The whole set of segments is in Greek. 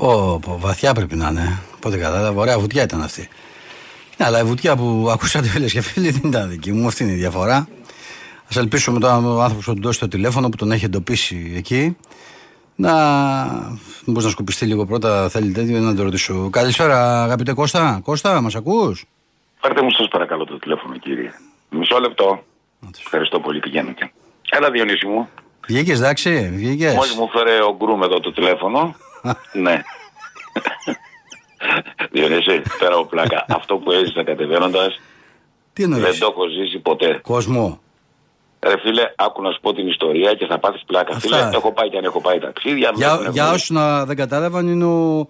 Πω, πω, βαθιά πρέπει να είναι. Πότε κατάλαβα, ωραία βουτιά ήταν αυτή. Ναι, αλλά η βουτιά που ακούσατε φίλες και φίλοι δεν ήταν δική μου, αυτή είναι η διαφορά. Α ελπίσουμε τώρα ο άνθρωπος που του δώσει το τηλέφωνο που τον έχει εντοπίσει εκεί να. Μήπως να σκουπιστεί λίγο πρώτα, θέλει τέτοιο να το ρωτήσω. Καλησπέρα, αγαπητέ Κώστα. Κώστα, μας ακούς; Πάρτε μου σας παρακαλώ το τηλέφωνο, κύριε. Μισό λεπτό. Ευχαριστώ πολύ, πηγαίνω και. Έλα, Διονύση μου. Βγήκες, εντάξει, βγήκες. Μόλις μου φέρε ο Γκρούμ εδώ το τηλέφωνο. Ναι. Διονύση, πέρα από πλάκα. Αυτό που έζησα κατεβαίνοντας Τι εννοείς; δεν το έχω ζήσει ποτέ. Κόσμο. Ρε φίλε, άκου να σου πω την ιστορία και θα πάθεις πλάκα. Αυτά. Φίλε, έχω πάει και αν έχω πάει ταξίδια. Για, με- για όσους να δεν κατάλαβαν, είναι ο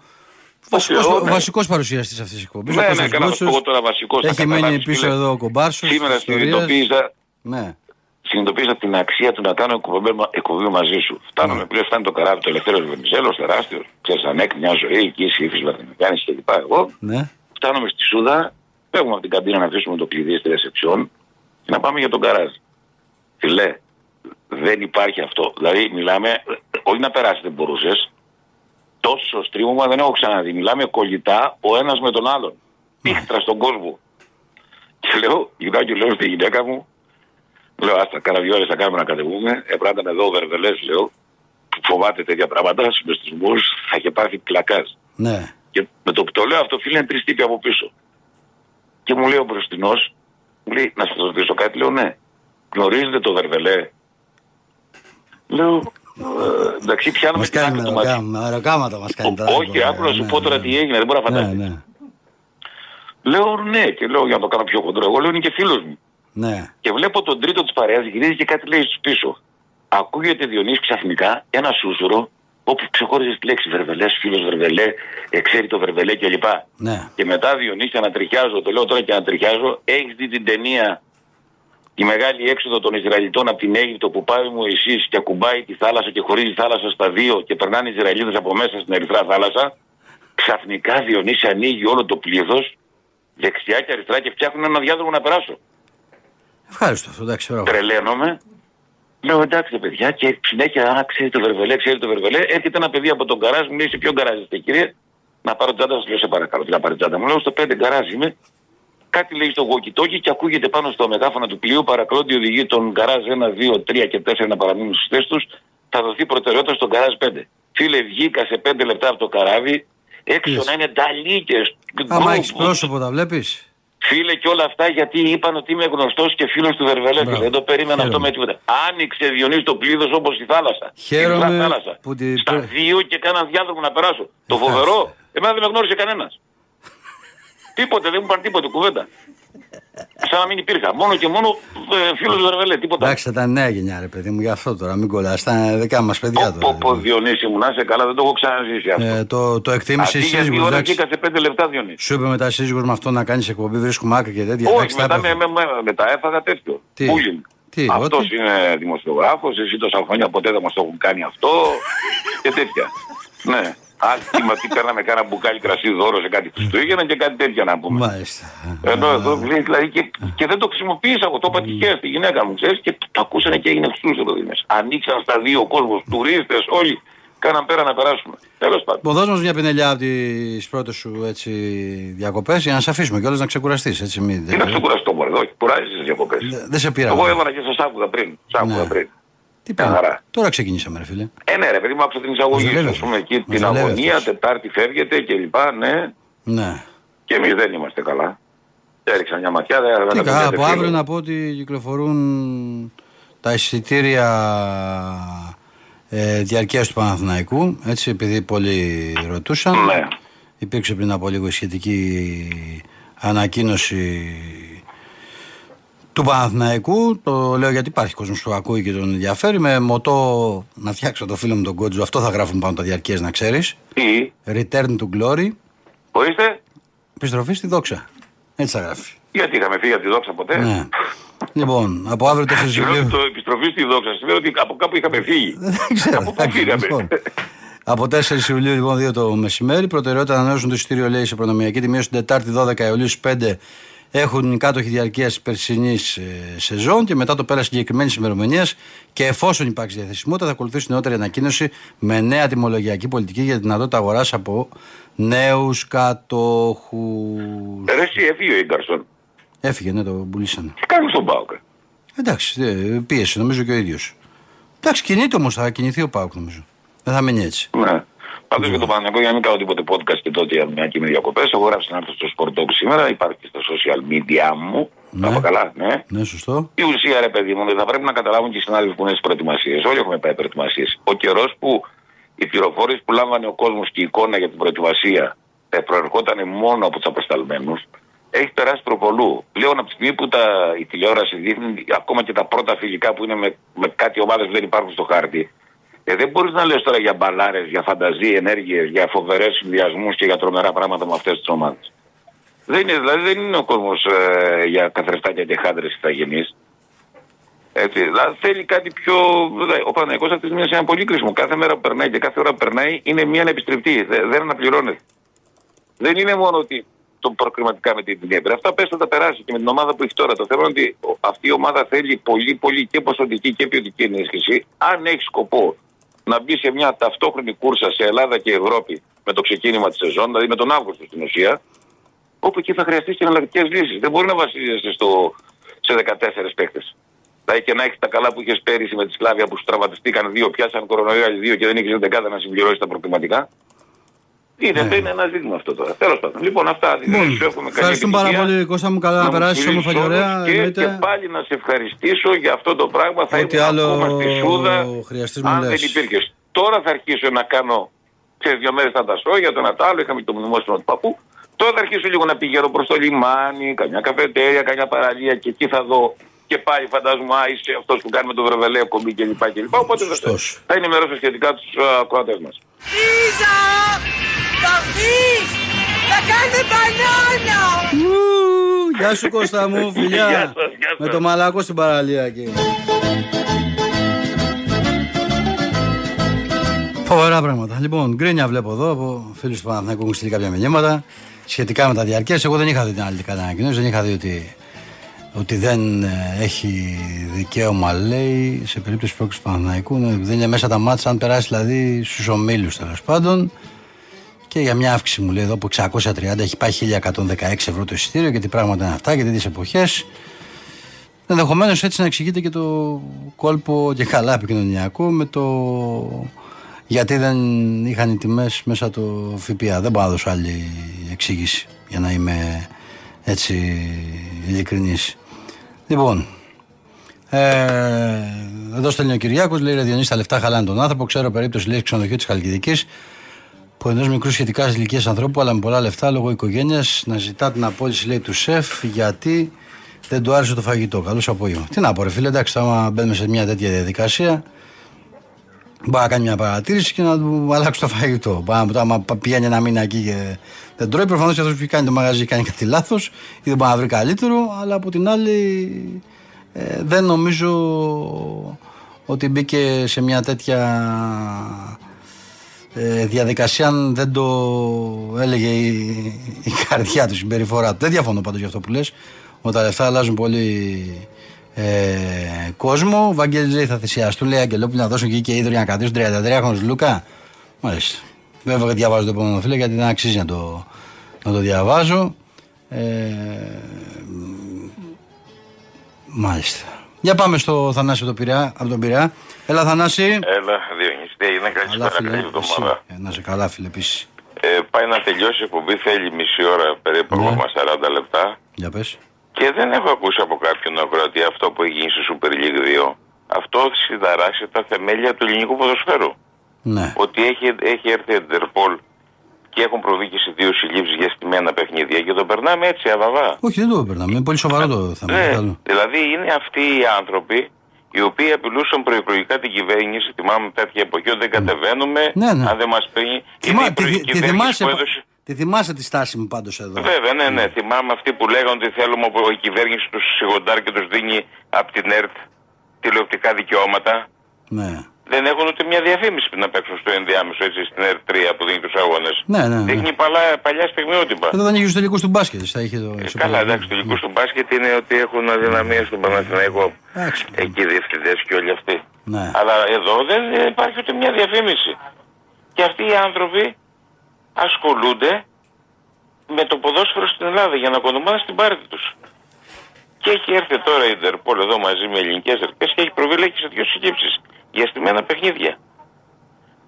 βασικός, εγώ, ναι. βασικός παρουσιαστής αυτής της εκπομπής. ο Ναι, Κώστας ναι, καλά, να σου πω Γκότσος. εγώ τώρα βασικός. Έχει μείνει πίσω εδώ ο κομπάρσος. Σήμερα της ιστορίας. συνειδητοποίησα Ναι. Συνειδητοποίησα την αξία του να κάνω εκπομπή, μα- εκπομπή μαζί σου. Φτάνουμε πλέον, φτάνει το καράβι, το ελευθερό Βενιζέλος, τεράστιος. Ξέρεις, ανέκτη μια ζωή, εκεί η ύφης Λατινικάνη και λοιπά. Εγώ Ναι. φτάνουμε στη Σούδα, φεύγουμε από την καμπίνα να αφήσουμε το κλειδί στη ρεσεψιόν και να πάμε για τον καράζ. Φιλέ, δεν υπάρχει αυτό. Δηλαδή, μιλάμε, όχι να περάσεις δεν μπορούσες. Τόσο στρίμωμα δεν έχω ξαναδεί. Μιλάμε κολλητά ο ένας με τον άλλον. Πίχτρα στον κόσμο. Και λέω, γυρνάω και λέω στη γυναίκα μου, λέω, άστα κάνα δυο ώρες θα κάνουμε να κατεβούμε. Έπρεπε εδώ ο Βερβελές, λέω, που φοβάται τέτοια πράγματα, με στους μουρους θα είχε πάθει πλακάς. Ναι. Και με το που το λέω αυτό, φίλε, είναι τρεις τύποι από πίσω. Και μου λέει ο μπροστινός, μου λέει, να σας ρωτήσω κάτι, λέω ναι. Γνωρίζετε το Βερβελέ; Λέω, ε, εντάξει, πιάνουμε Μας την κάνει άκρη του μάτι. μεροκάματα, μεροκάματα μας κάνει τώρα. Όχι, άκου να σου πω τώρα τι έγινε, δεν μπορώ να Ναι, φανταστείς. ναι, Λέω ναι, και λέω για να το κάνω πιο χοντρό. Εγώ λέω είναι και φίλος μου. Ναι. Και βλέπω τον τρίτο της παρέας γυρίζει και κάτι λέει στους πίσω. Ακούγεται Διονύσης ξαφνικά ένα σούσουρο όπου ξεχώριζες τη λέξη Βερβελέ, φίλος Βερβελέ, ε, ξέρει το Βερβελέ κλπ. Ναι. Και μετά Διονύση ανατριχιάζω, το λέω τώρα και ανατριχιάζω, έχεις δει την ταινία η μεγάλη έξοδο των Ισραηλιτών από την Αίγυπτο που πάει μου εσείς και ακουμπάει τη θάλασσα και χωρίζει τη θάλασσα στα δύο και περνάνε οι Ισραηλίτες από μέσα στην Ερυθρά θάλασσα. Ξαφνικά Διονύση ανοίγει όλο το πλήθος δεξιά και αριστερά και φτιάχνουν ένα διάδρομο να περάσω. Ευχαριστώ αυτό, εντάξει, ωραία. Τρελαίνομαι. Λέω εντάξει ρε παιδιά και συνέχεια α, ξέρει το βερβελέ, ξέρει το βερβελέ. Έρχεται ένα παιδί από τον καράζ, μου λέει σε ποιο γκαράζ είστε κύριε; Να πάρω τσάντα, σας λέω σε παρακαλώ, τι να πάρει τσάντα. Μου λέω στο 5 γκαράζ είμαι. Κάτι λέει στο walkie και ακούγεται πάνω στο μεγάφωνα του πλοίου. Παρακαλώ ότι οδηγεί τον γκαράζ 1, 2, 3 και 4 να παραμείνουν στι θέσει του. Θα δοθεί προτεραιότητα στον γκαράζ 5. Φίλε, βγήκα σε 5 λεπτά από το καράβι. Έξω Yes. να είναι νταλίκες. Άμα έχεις πρόσωπο τα βλέπεις; Φίλε και όλα αυτά γιατί είπαν ότι είμαι γνωστός και φίλος του Βερβελέ. Μπράβο. Δεν το περίμενα Χαίρομαι. αυτό με τίποτα. Άνοιξε Διονύσης το πλήθος όπως η θάλασσα. Χαίρομαι Η Βρά θάλασσα. που την- Στα δύο και κάναν διάδρομο να περάσω. Το Ευχαριστώ. φοβερό, εμένα δεν με γνώρισε κανένας. τίποτε, δεν μου είπαν τίποτε κουβέντα. Σαν να μην υπήρχα. Μόνο και μόνο ε, φίλος του Βερβελέ. Τίποτα. Εντάξει, ήταν νέα γενιά, ρε παιδί μου, γι' αυτό τώρα, μην κολλάς. Ήταν δικά μας παιδιά Πω, πω, πω, τώρα. Διονύση μου, να είσαι καλά, δεν το έχω ξαναζήσει αυτό. Ε, το, το εκτίμησε η Αντί για δύο σύζυγος, ώρες εντάξει. βγήκα σε πέντε λεπτά, Διονύση. Σου είπε μετά η σύζυγος με αυτό να κάνεις εκπομπή, βρίσκουμε άκρη και τέτοια. Όχι, εντάξει, τα μετά έπαθε. με, με, με, μετά έφαγα τέτοιο. Τι; Bullying. Τι, Αυτός ότι; είναι δημοσιογράφος, εσύ τόσα χρόνια ποτέ δεν μας το έχουν κάνει αυτό και τέτοια. ναι. Άλλοι τι παίρναμε κάνα μπουκάλι κρασί δώρο σε κάτι Χριστούγεννα και κάτι τέτοια να πούμε. Μάλιστα. Ενώ εδώ λέει, δηλαδή και, και δεν το χρησιμοποίησα εγώ, το είπα τυχαία στη γυναίκα μου, ξέρεις, και το ακούσανε και έγινε χθούς εδώ μέσα. Ανοίξαν στα δύο κόσμος, τουρίστες, όλοι, κάναν πέρα να περάσουμε. Τέλος πάντων. Μπο, δώσ' μας μια πινελιά από τις πρώτες σου έτσι, διακοπές για να σε αφήσουμε κιόλας να ξεκουραστείς. Έτσι, μην, Τι να ξεκουραστώ μωρέ, εδώ, κουράζεις τις διακοπές. Δε- δεν σε πήρα. Εγώ εγώ. έβαλα και σας άκουγα πριν, σας άκουγα Ναι. πριν. Τι Μια πάνε. χαρά. Τώρα ξεκινήσαμε, ρε φίλε. Ε, ναι, ρε παιδί μου, άκουσα την εισαγωγή. Μας σου, δουλεύει ας πούμε, αυτός. εκεί Μας την δουλεύει αγωνία, αυτός. Τετάρτη φεύγεται και λοιπά, ναι. Ναι. Και εμείς δεν είμαστε καλά. Έριξα μια ματιά, δεν Τι δεν καλά, ακούγεται από φίλο. αύριο να πω ότι κυκλοφορούν τα εισιτήρια ε, διαρκείας του Παναθηναϊκού, έτσι, επειδή πολλοί ρωτούσαν. Ναι. Υπήρξε πριν από λίγο η σχετική ανακοίνωση του Παναθηναϊκού. Το λέω γιατί υπάρχει κόσμος που ακούει και τον ενδιαφέρει. Με μοτό να φτιάξω το φίλο μου τον Κότζο. Αυτό θα γράφουν πάνω τα διαρκέ να ξέρεις. Τι, Return to glory. ορίστε, Επιστροφή στη δόξα. Έτσι θα γράφει. γιατί είχαμε φύγει από τη δόξα ποτέ; Ναι. λοιπόν, από αύριο 4 Συγγνώμη, Ιουλίου. το επιστροφή στη δόξα σημαίνει ότι από κάπου είχαμε φύγει. Δεν ξέρω. Από πού εντάξει, φύγαμε; λοιπόν. Από 4 Ιουλίου λοιπόν 2 το μεσημέρι. Προτεραιότητα να ανανεώσουν το εισιτήριο λέει σε προνομιακή τιμή ως την Τετάρτη 12 Ιουλίου στις 5 έχουν οι κάτοχοι διαρκείας περσινής ε, σεζόν και μετά το πέρας συγκεκριμένης ημερομηνίας και εφόσον υπάρξει διαθεσιμότητα θα ακολουθήσει νεότερη ανακοίνωση με νέα τιμολογιακή πολιτική για τη δυνατότητα αγοράς από νέους κατόχου. Ρε εσύ έφυγε ο Ίγκαρσον. Έφυγε, ναι, το πουλήσανε. Τι κάνεις στον Πάοκ. Εντάξει, ε, πίεση νομίζω και ο ίδιος. Εντάξει, κινείται όμως, θα κινηθεί ο Πάουκ νομίζω. Δεν θα μείνει έτσι. Ναι. Πάντω για το Παναγενικό, για να μην κάνω τίποτε podcast και τότε για μια και με διακοπές, έχω γράψει ένα άρθρο στο Sport Talk σήμερα, υπάρχει και στα social media μου. Ναι. Ναι. καλά, ναι. Ναι, σωστό. Η ουσία, ρε παιδί μου, θα πρέπει να καταλάβουν και οι συνάδελφοι που είναι στις προετοιμασίες. Όλοι έχουμε πάει προετοιμασίες. Ο καιρός που η πληροφόρηση που λάμβανε ο κόσμος και η εικόνα για την προετοιμασία ε, προερχόταν μόνο από τους απεσταλμένους, έχει περάσει προπολού. Πλέον από τη στιγμή που τα, η τηλεόραση δείχνει ακόμα και τα πρώτα φιλικά που είναι με, με κάτι ομάδες που δεν υπάρχουν στο χάρτη, ε, δεν μπορείς να λες τώρα για μπαλάρες, για φανταζίε, ενέργειες, για φοβερές συνδυασμούς και για τρομερά πράγματα με αυτές τις ομάδες. Δεν είναι, δηλαδή δεν είναι ο κόσμος ε, για καθρεφτάκια και χάντρες ηθαγενεί. Έτσι, δηλαδή θέλει κάτι πιο. δηλαδή, Ο Παναγικό αυτής τη στιγμή είναι ένα πολύ κρίσιμο. Κάθε μέρα που περνάει και κάθε ώρα που περνάει είναι μία ανεπιστρεπτή. Δε- Δεν αναπληρώνεται. Δεν είναι μόνο ότι το προκριματικά με την Δνήπρα. Αυτά πες θα τα περάσει και με την ομάδα που έχει τώρα. Το θέμα είναι ότι ο- αυτή η ομάδα θέλει πολύ, πολύ και ποσοτική και ποιοτική ενίσχυση. Αν έχει σκοπό να μπει σε μια ταυτόχρονη κούρσα σε Ελλάδα και Ευρώπη με το ξεκίνημα της σεζόν, δηλαδή με τον Αύγουστο στην ουσία, όπου εκεί θα χρειαστείς και εναλλακτικές λύσεις. Δεν μπορεί να βασίζεσαι στο, σε 14 παίκτες. Δηλαδή και να έχεις τα καλά που είχες πέρυσι με τη Σλάβια που σου τραυματιστήκαν δύο, πιάσαν κορονοϊό άλλοι δύο και δεν είχε δεκάδα να συμπληρώσει τα προκριματικά. Είναι, Ναι. είναι ένα ζήτημα αυτό τώρα. Τέλος πάντων. Λοιπόν, αυτά. Λοιπόν, σου εύχομαι καλή ευχαριστούμε πάρα επιτυχία. πολύ, Κώστα μου. Καλά να μου περάσει στείλεις όμορφα και ωραία. όρους Και, εννοείται. και πάλι να σε ευχαριστήσω για αυτό το πράγμα. Θα Ό,τι ήμουν άλλο ακόμα στη Σούδα χρειαστείς μου αν λες. δεν υπήρχες. Τώρα θα αρχίσω να κάνω σε δύο μέρες θα τα σώ για τον Ατάλο, είχαμε και το μνημόσυνο του παππού. Τώρα θα αρχίσω λίγο να πηγαίνω προς το λιμάνι, καμιά καφετέρια, καμιά παραλία και εκεί θα δω και πάλι φαντάζομαι α, είσαι αυτός που κάνει με το βρεβελαίο κομπή κλπ. κλπ. Οπότε θα, Σωστός. θα ενημερώσω σχετικά τους uh, ακροατές μας. Λίζα! Θα βγεις! Θα κάνουμε μπανάνα! Ου, Γεια σου Κώστα μου, Γεια φιλιά. σας, γεια Με σας. το μαλάκο στην παραλία εκεί. Φοβερά πράγματα. Λοιπόν, γκρίνια βλέπω εδώ από φίλους του Παναθηναϊκού έχουν στείλει κάποια μηνύματα σχετικά με τα διαρκές. Εγώ δεν είχα δει την άλλη κατά ανακοίνωση, δεν είχα δει ότι, ότι δεν ε, έχει δικαίωμα, λέει, σε περίπτωση πρόκληση του Παναθηναϊκού. να Δεν είναι μέσα τα μάτσα, αν περάσει δηλαδή στους ομίλους τέλος πάντων. Και για μια αύξηση μου λέει εδώ από 630 έχει πάει 1116 ευρώ το εισιτήριο και τι πράγματα είναι αυτά και τις εποχές. Ενδεχομένως έτσι να εξηγείται και το κόλπο και καλά επικοινωνιακό με το γιατί δεν είχαν οι τιμές μέσα το ΦΠΑ. Δεν μπορώ να δώσω άλλη εξήγηση για να είμαι έτσι ειλικρινής. Λοιπόν, ε, εδώ στέλνει ο Κυριάκο, λέει ρε Διονύση, τα λεφτά χαλάνε τον άνθρωπο. Ξέρω περίπτωση λέει ξενοδοχείο της Χαλκιδικής που ενός μικρού σχετικά ηλικίας ανθρώπου, αλλά με πολλά λεφτά λόγω οικογένειας, να ζητά την απόλυση λέει του σεφ γιατί δεν του άρεσε το φαγητό. Καλό απόγευμα. Τι να πω, ρε φίλε, εντάξει, άμα μπαίνουμε σε μια τέτοια διαδικασία, μπορεί να κάνει μια παρατήρηση και να του αλλάξει το φαγητό. Μπορεί να άμα πηγαίνει ένα μήνα εκεί και δεν τρώει, προφανώς και αυτός που έχει κάνει το μαγαζί κάνει κάτι λάθος ή δεν μπορεί να βρει καλύτερο, αλλά από την άλλη ε, δεν νομίζω ότι μπήκε σε μια τέτοια ε, διαδικασία αν δεν το έλεγε η, η καρδιά του, η συμπεριφορά του. Δεν διαφωνώ πάντως για αυτό που λες. Ότι τα λεφτά αλλάζουν πολύ ε, κόσμο. Ο Βαγγέλης λέει θα θυσιαστούν, λέει Αγγελόπουλοι να δώσουν και, και ίδρυοι να κρατήσουν 33 χρόνους Λούκα. Μάλιστα. Βέβαια διαβάζω το επόμενο φίλο γιατί δεν αξίζει να το, να το διαβάζω. Ε, μάλιστα. Για πάμε στο Θανάση από τον Πειραιά. Από τον Πειραιά. Έλα Θανάση. Έλα, Διονύση, τι έγινε, Καλά καλησπέρα, φίλε. καλή Εσύ. εβδομάδα. Ε, να σε καλά φίλε επίσης. Ε, πάει να τελειώσει η εκπομπή, θέλει μισή ώρα περίπου, Ναι. ακόμα 40 λεπτά. Για πες. Και δεν έχω ακούσει από κάποιον ακροατή αυτό που έχει γίνει στη Super League 2. Αυτό συνταράσσει τα θεμέλια του ελληνικού ποδοσφαίρου. Ναι. Ότι έχει, έχει έρθει η Εντερπολ και έχουν προβεί και σε δύο συλλήψεις για στημένα παιχνίδια και το περνάμε έτσι αβαβά. Όχι, δεν το περνάμε. Είναι πολύ σοβαρό το θέμα. Ναι, Άλλο. δηλαδή είναι αυτοί οι άνθρωποι οι οποίοι απειλούσαν προεκλογικά την κυβέρνηση. Θυμάμαι τέτοια εποχή ότι δεν κατεβαίνουμε. Ναι, ναι. Αν δεν μας πει. Θυμά- Είναι η τη, προε- τη, τη, κυβέρνηση θυμάσαι, που έδωσε. τη θυμάσαι τη στάση μου πάντως εδώ. Βέβαια, ναι, ναι. Θυμάμαι αυτοί που λέγανε ότι θέλουμε από η κυβέρνηση τους σιγοντάρ και τους δίνει από την ΕΡΤ τηλεοπτικά δικαιώματα. Ναι. Δεν έχουν ούτε μια διαφήμιση να παίξουν στο ενδιάμεσο έτσι στην ΕΡΤ 3 που δίνει τους αγώνες. Ναι, ναι, ναι. Δείχνει παλά, παλιά στιγμιότυπα. Εδώ δεν είχε του τελικούς του μπάσκετ. Θα είχε το. Ε, στο καλά, παρελθόν. εντάξει, το τελικό του μπάσκετ είναι ότι έχουν αδυναμία στον Παναθηναϊκό. Εντάξει. Εκεί διευθυντές και όλοι αυτοί. Ναι. Αλλά εδώ δεν υπάρχει ούτε μια διαφήμιση. Και αυτοί οι άνθρωποι ασχολούνται με το ποδόσφαιρο στην Ελλάδα για να κονομάνε στην πάρτη τους. Και έχει έρθει τώρα η Ιντερπόλ εδώ μαζί με ελληνικές αρχέ και έχει προβεί λέει, και σε δύο συλλήψει για στημένα παιχνίδια.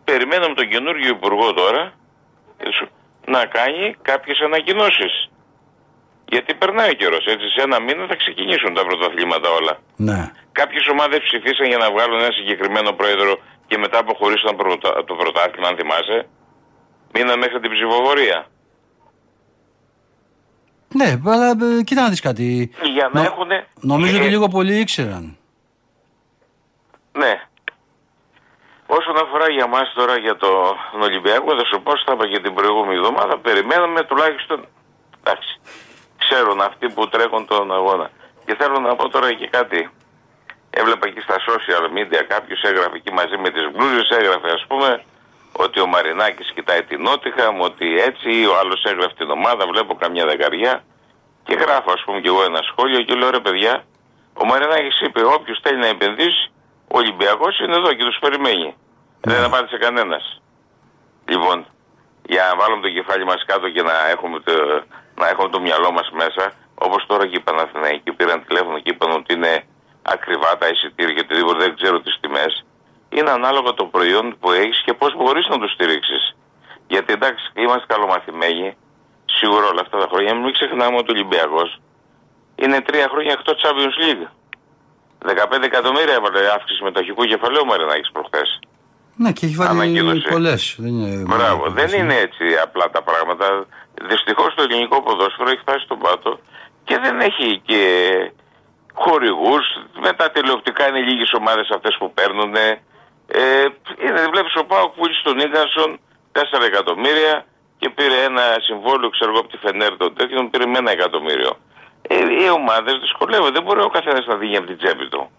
Περιμένουμε τον καινούργιο υπουργό τώρα ε, σου- να κάνει κάποιες ανακοινώσεις. Γιατί περνάει ο καιρός. Έτσι, σε ένα μήνα θα ξεκινήσουν τα πρωταθλήματα όλα. Ναι. Κάποιες ομάδες ψηφίσαν για να βγάλουν ένα συγκεκριμένο πρόεδρο και μετά αποχωρήσαν πρωτα- το πρωτάθλημα, αν θυμάσαι. Μείναν μέχρι την ψηφοφορία. Ναι, αλλά ε, κοίτα να δεις κάτι. Για να Νο- έχουνε- Νομίζω Ε, ότι λίγο πολύ ήξεραν. Ναι. Όσον αφορά για μας τώρα για το, τον Ολυμπιακό, θα σου πω, στα είπα και την προηγούμενη εβδομάδα, περιμέναμε τουλάχιστον, εντάξει, ξέρουν αυτοί που τρέχουν τον αγώνα. Και θέλω να πω τώρα και κάτι. Έβλεπα εκεί στα social media κάποιος έγραφε εκεί μαζί με τις μπλούζες, έγραφε ας πούμε ότι ο Μαρινάκης κοιτάει την Νότιχαμ, ότι έτσι, ο άλλος έγραφε την ομάδα, βλέπω καμιά δεκαριά. Και γράφω ας πούμε και εγώ ένα σχόλιο και λέω ρε παιδιά, ο Μαρινάκης είπε όποιος θέλει να επενδύσει, ο Ολυμπιακός είναι εδώ και τους περιμένει. Δεν απάντησε κανένας. Λοιπόν, για να βάλουμε το κεφάλι μας κάτω και να έχουμε το, να έχουμε το μυαλό μας μέσα, όπως τώρα και οι Παναθηναϊκοί πήραν τηλέφωνο και είπαν ότι είναι ακριβά τα εισιτήρια και οτιδήποτε δεν ξέρω τις τιμές, είναι ανάλογα το προϊόν που έχεις και πώς μπορείς να το στηρίξεις. Γιατί εντάξει, είμαστε καλομαθημένοι, σίγουρα όλα αυτά τα χρόνια, μην ξεχνάμε ότι ο Ολυμπιακός είναι τρία χρόνια εκτός Champions League. 15 εκατομμύρια έβαλε αύξηση μετοχικού κεφαλαίου ο Μαρινάκης προχθές. Ναι, και έχει βάλει Ανακοίνωσε. πολλές. Μπράβο. Δεν είναι έτσι απλά τα πράγματα. Δυστυχώς το ελληνικό ποδόσφαιρο έχει φτάσει στον πάτο και δεν έχει και χορηγούς. Με τα τηλεοπτικά είναι λίγες ομάδες αυτές που παίρνουν. Ε, είναι, βλέπεις ο Πάοκ που στον Ίγκανσον 4 εκατομμύρια και πήρε ένα συμβόλαιο, ξέρω εγώ, από τη Φενέρ τον τέτοιον, πήρε με ένα εκατομμύριο. Ε, οι ομάδες δυσκολεύονται. Δεν μπορεί ο καθένας να δίνει από την τσέπη του.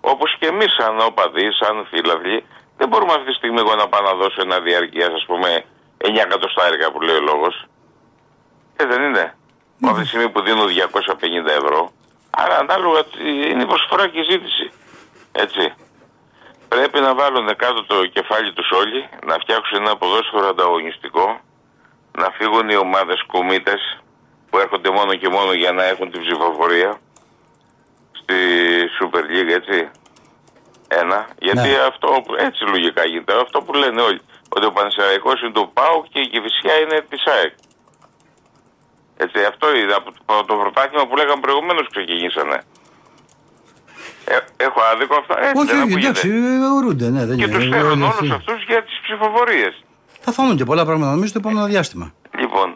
Όπως και εμείς, σαν οπαδοί, σαν φίλαθλοι, δεν μπορούμε αυτή τη στιγμή εγώ να πάω να δώσω ένα διαρκείας, ας πούμε, 9 εκατοστάρικα που λέει ο λόγος. Ε, δεν είναι. Από τη στιγμή που δίνω 250 ευρώ. Άρα ανάλογα τι- είναι η προσφορά και η ζήτηση. Έτσι. Πρέπει να βάλουν κάτω το κεφάλι τους όλοι, να φτιάξουν ένα ποδόσφαιρο ανταγωνιστικό, να φύγουν οι ομάδες κουμίτες που έρχονται μόνο και μόνο για να έχουν την ψηφοφορία στη Super League, έτσι. Ένα. Γιατί Ναι. αυτό που- έτσι λογικά γίνεται. Αυτό που λένε όλοι. Ότι ο Πανσεραϊκός είναι του ΠΑΟΚ και η Κηφισιά είναι της ΑΕΚ. Έτσι, αυτό είναι από το, το πρωτάθλημα που λέγαμε προηγουμένως ξεκινήσανε. Ε, έχω άδικο αυτά. Έτσι Όχι, δεν όχι, ακούγεται. εντάξει, ορούνται. Ναι, δεν Και είναι. τους είναι φέρουν αυτή. όλους αυτούς για τις ψηφοφορίες. Θα φάμε και πολλά πράγματα νομίζω το επόμενο διάστημα. Λοιπόν,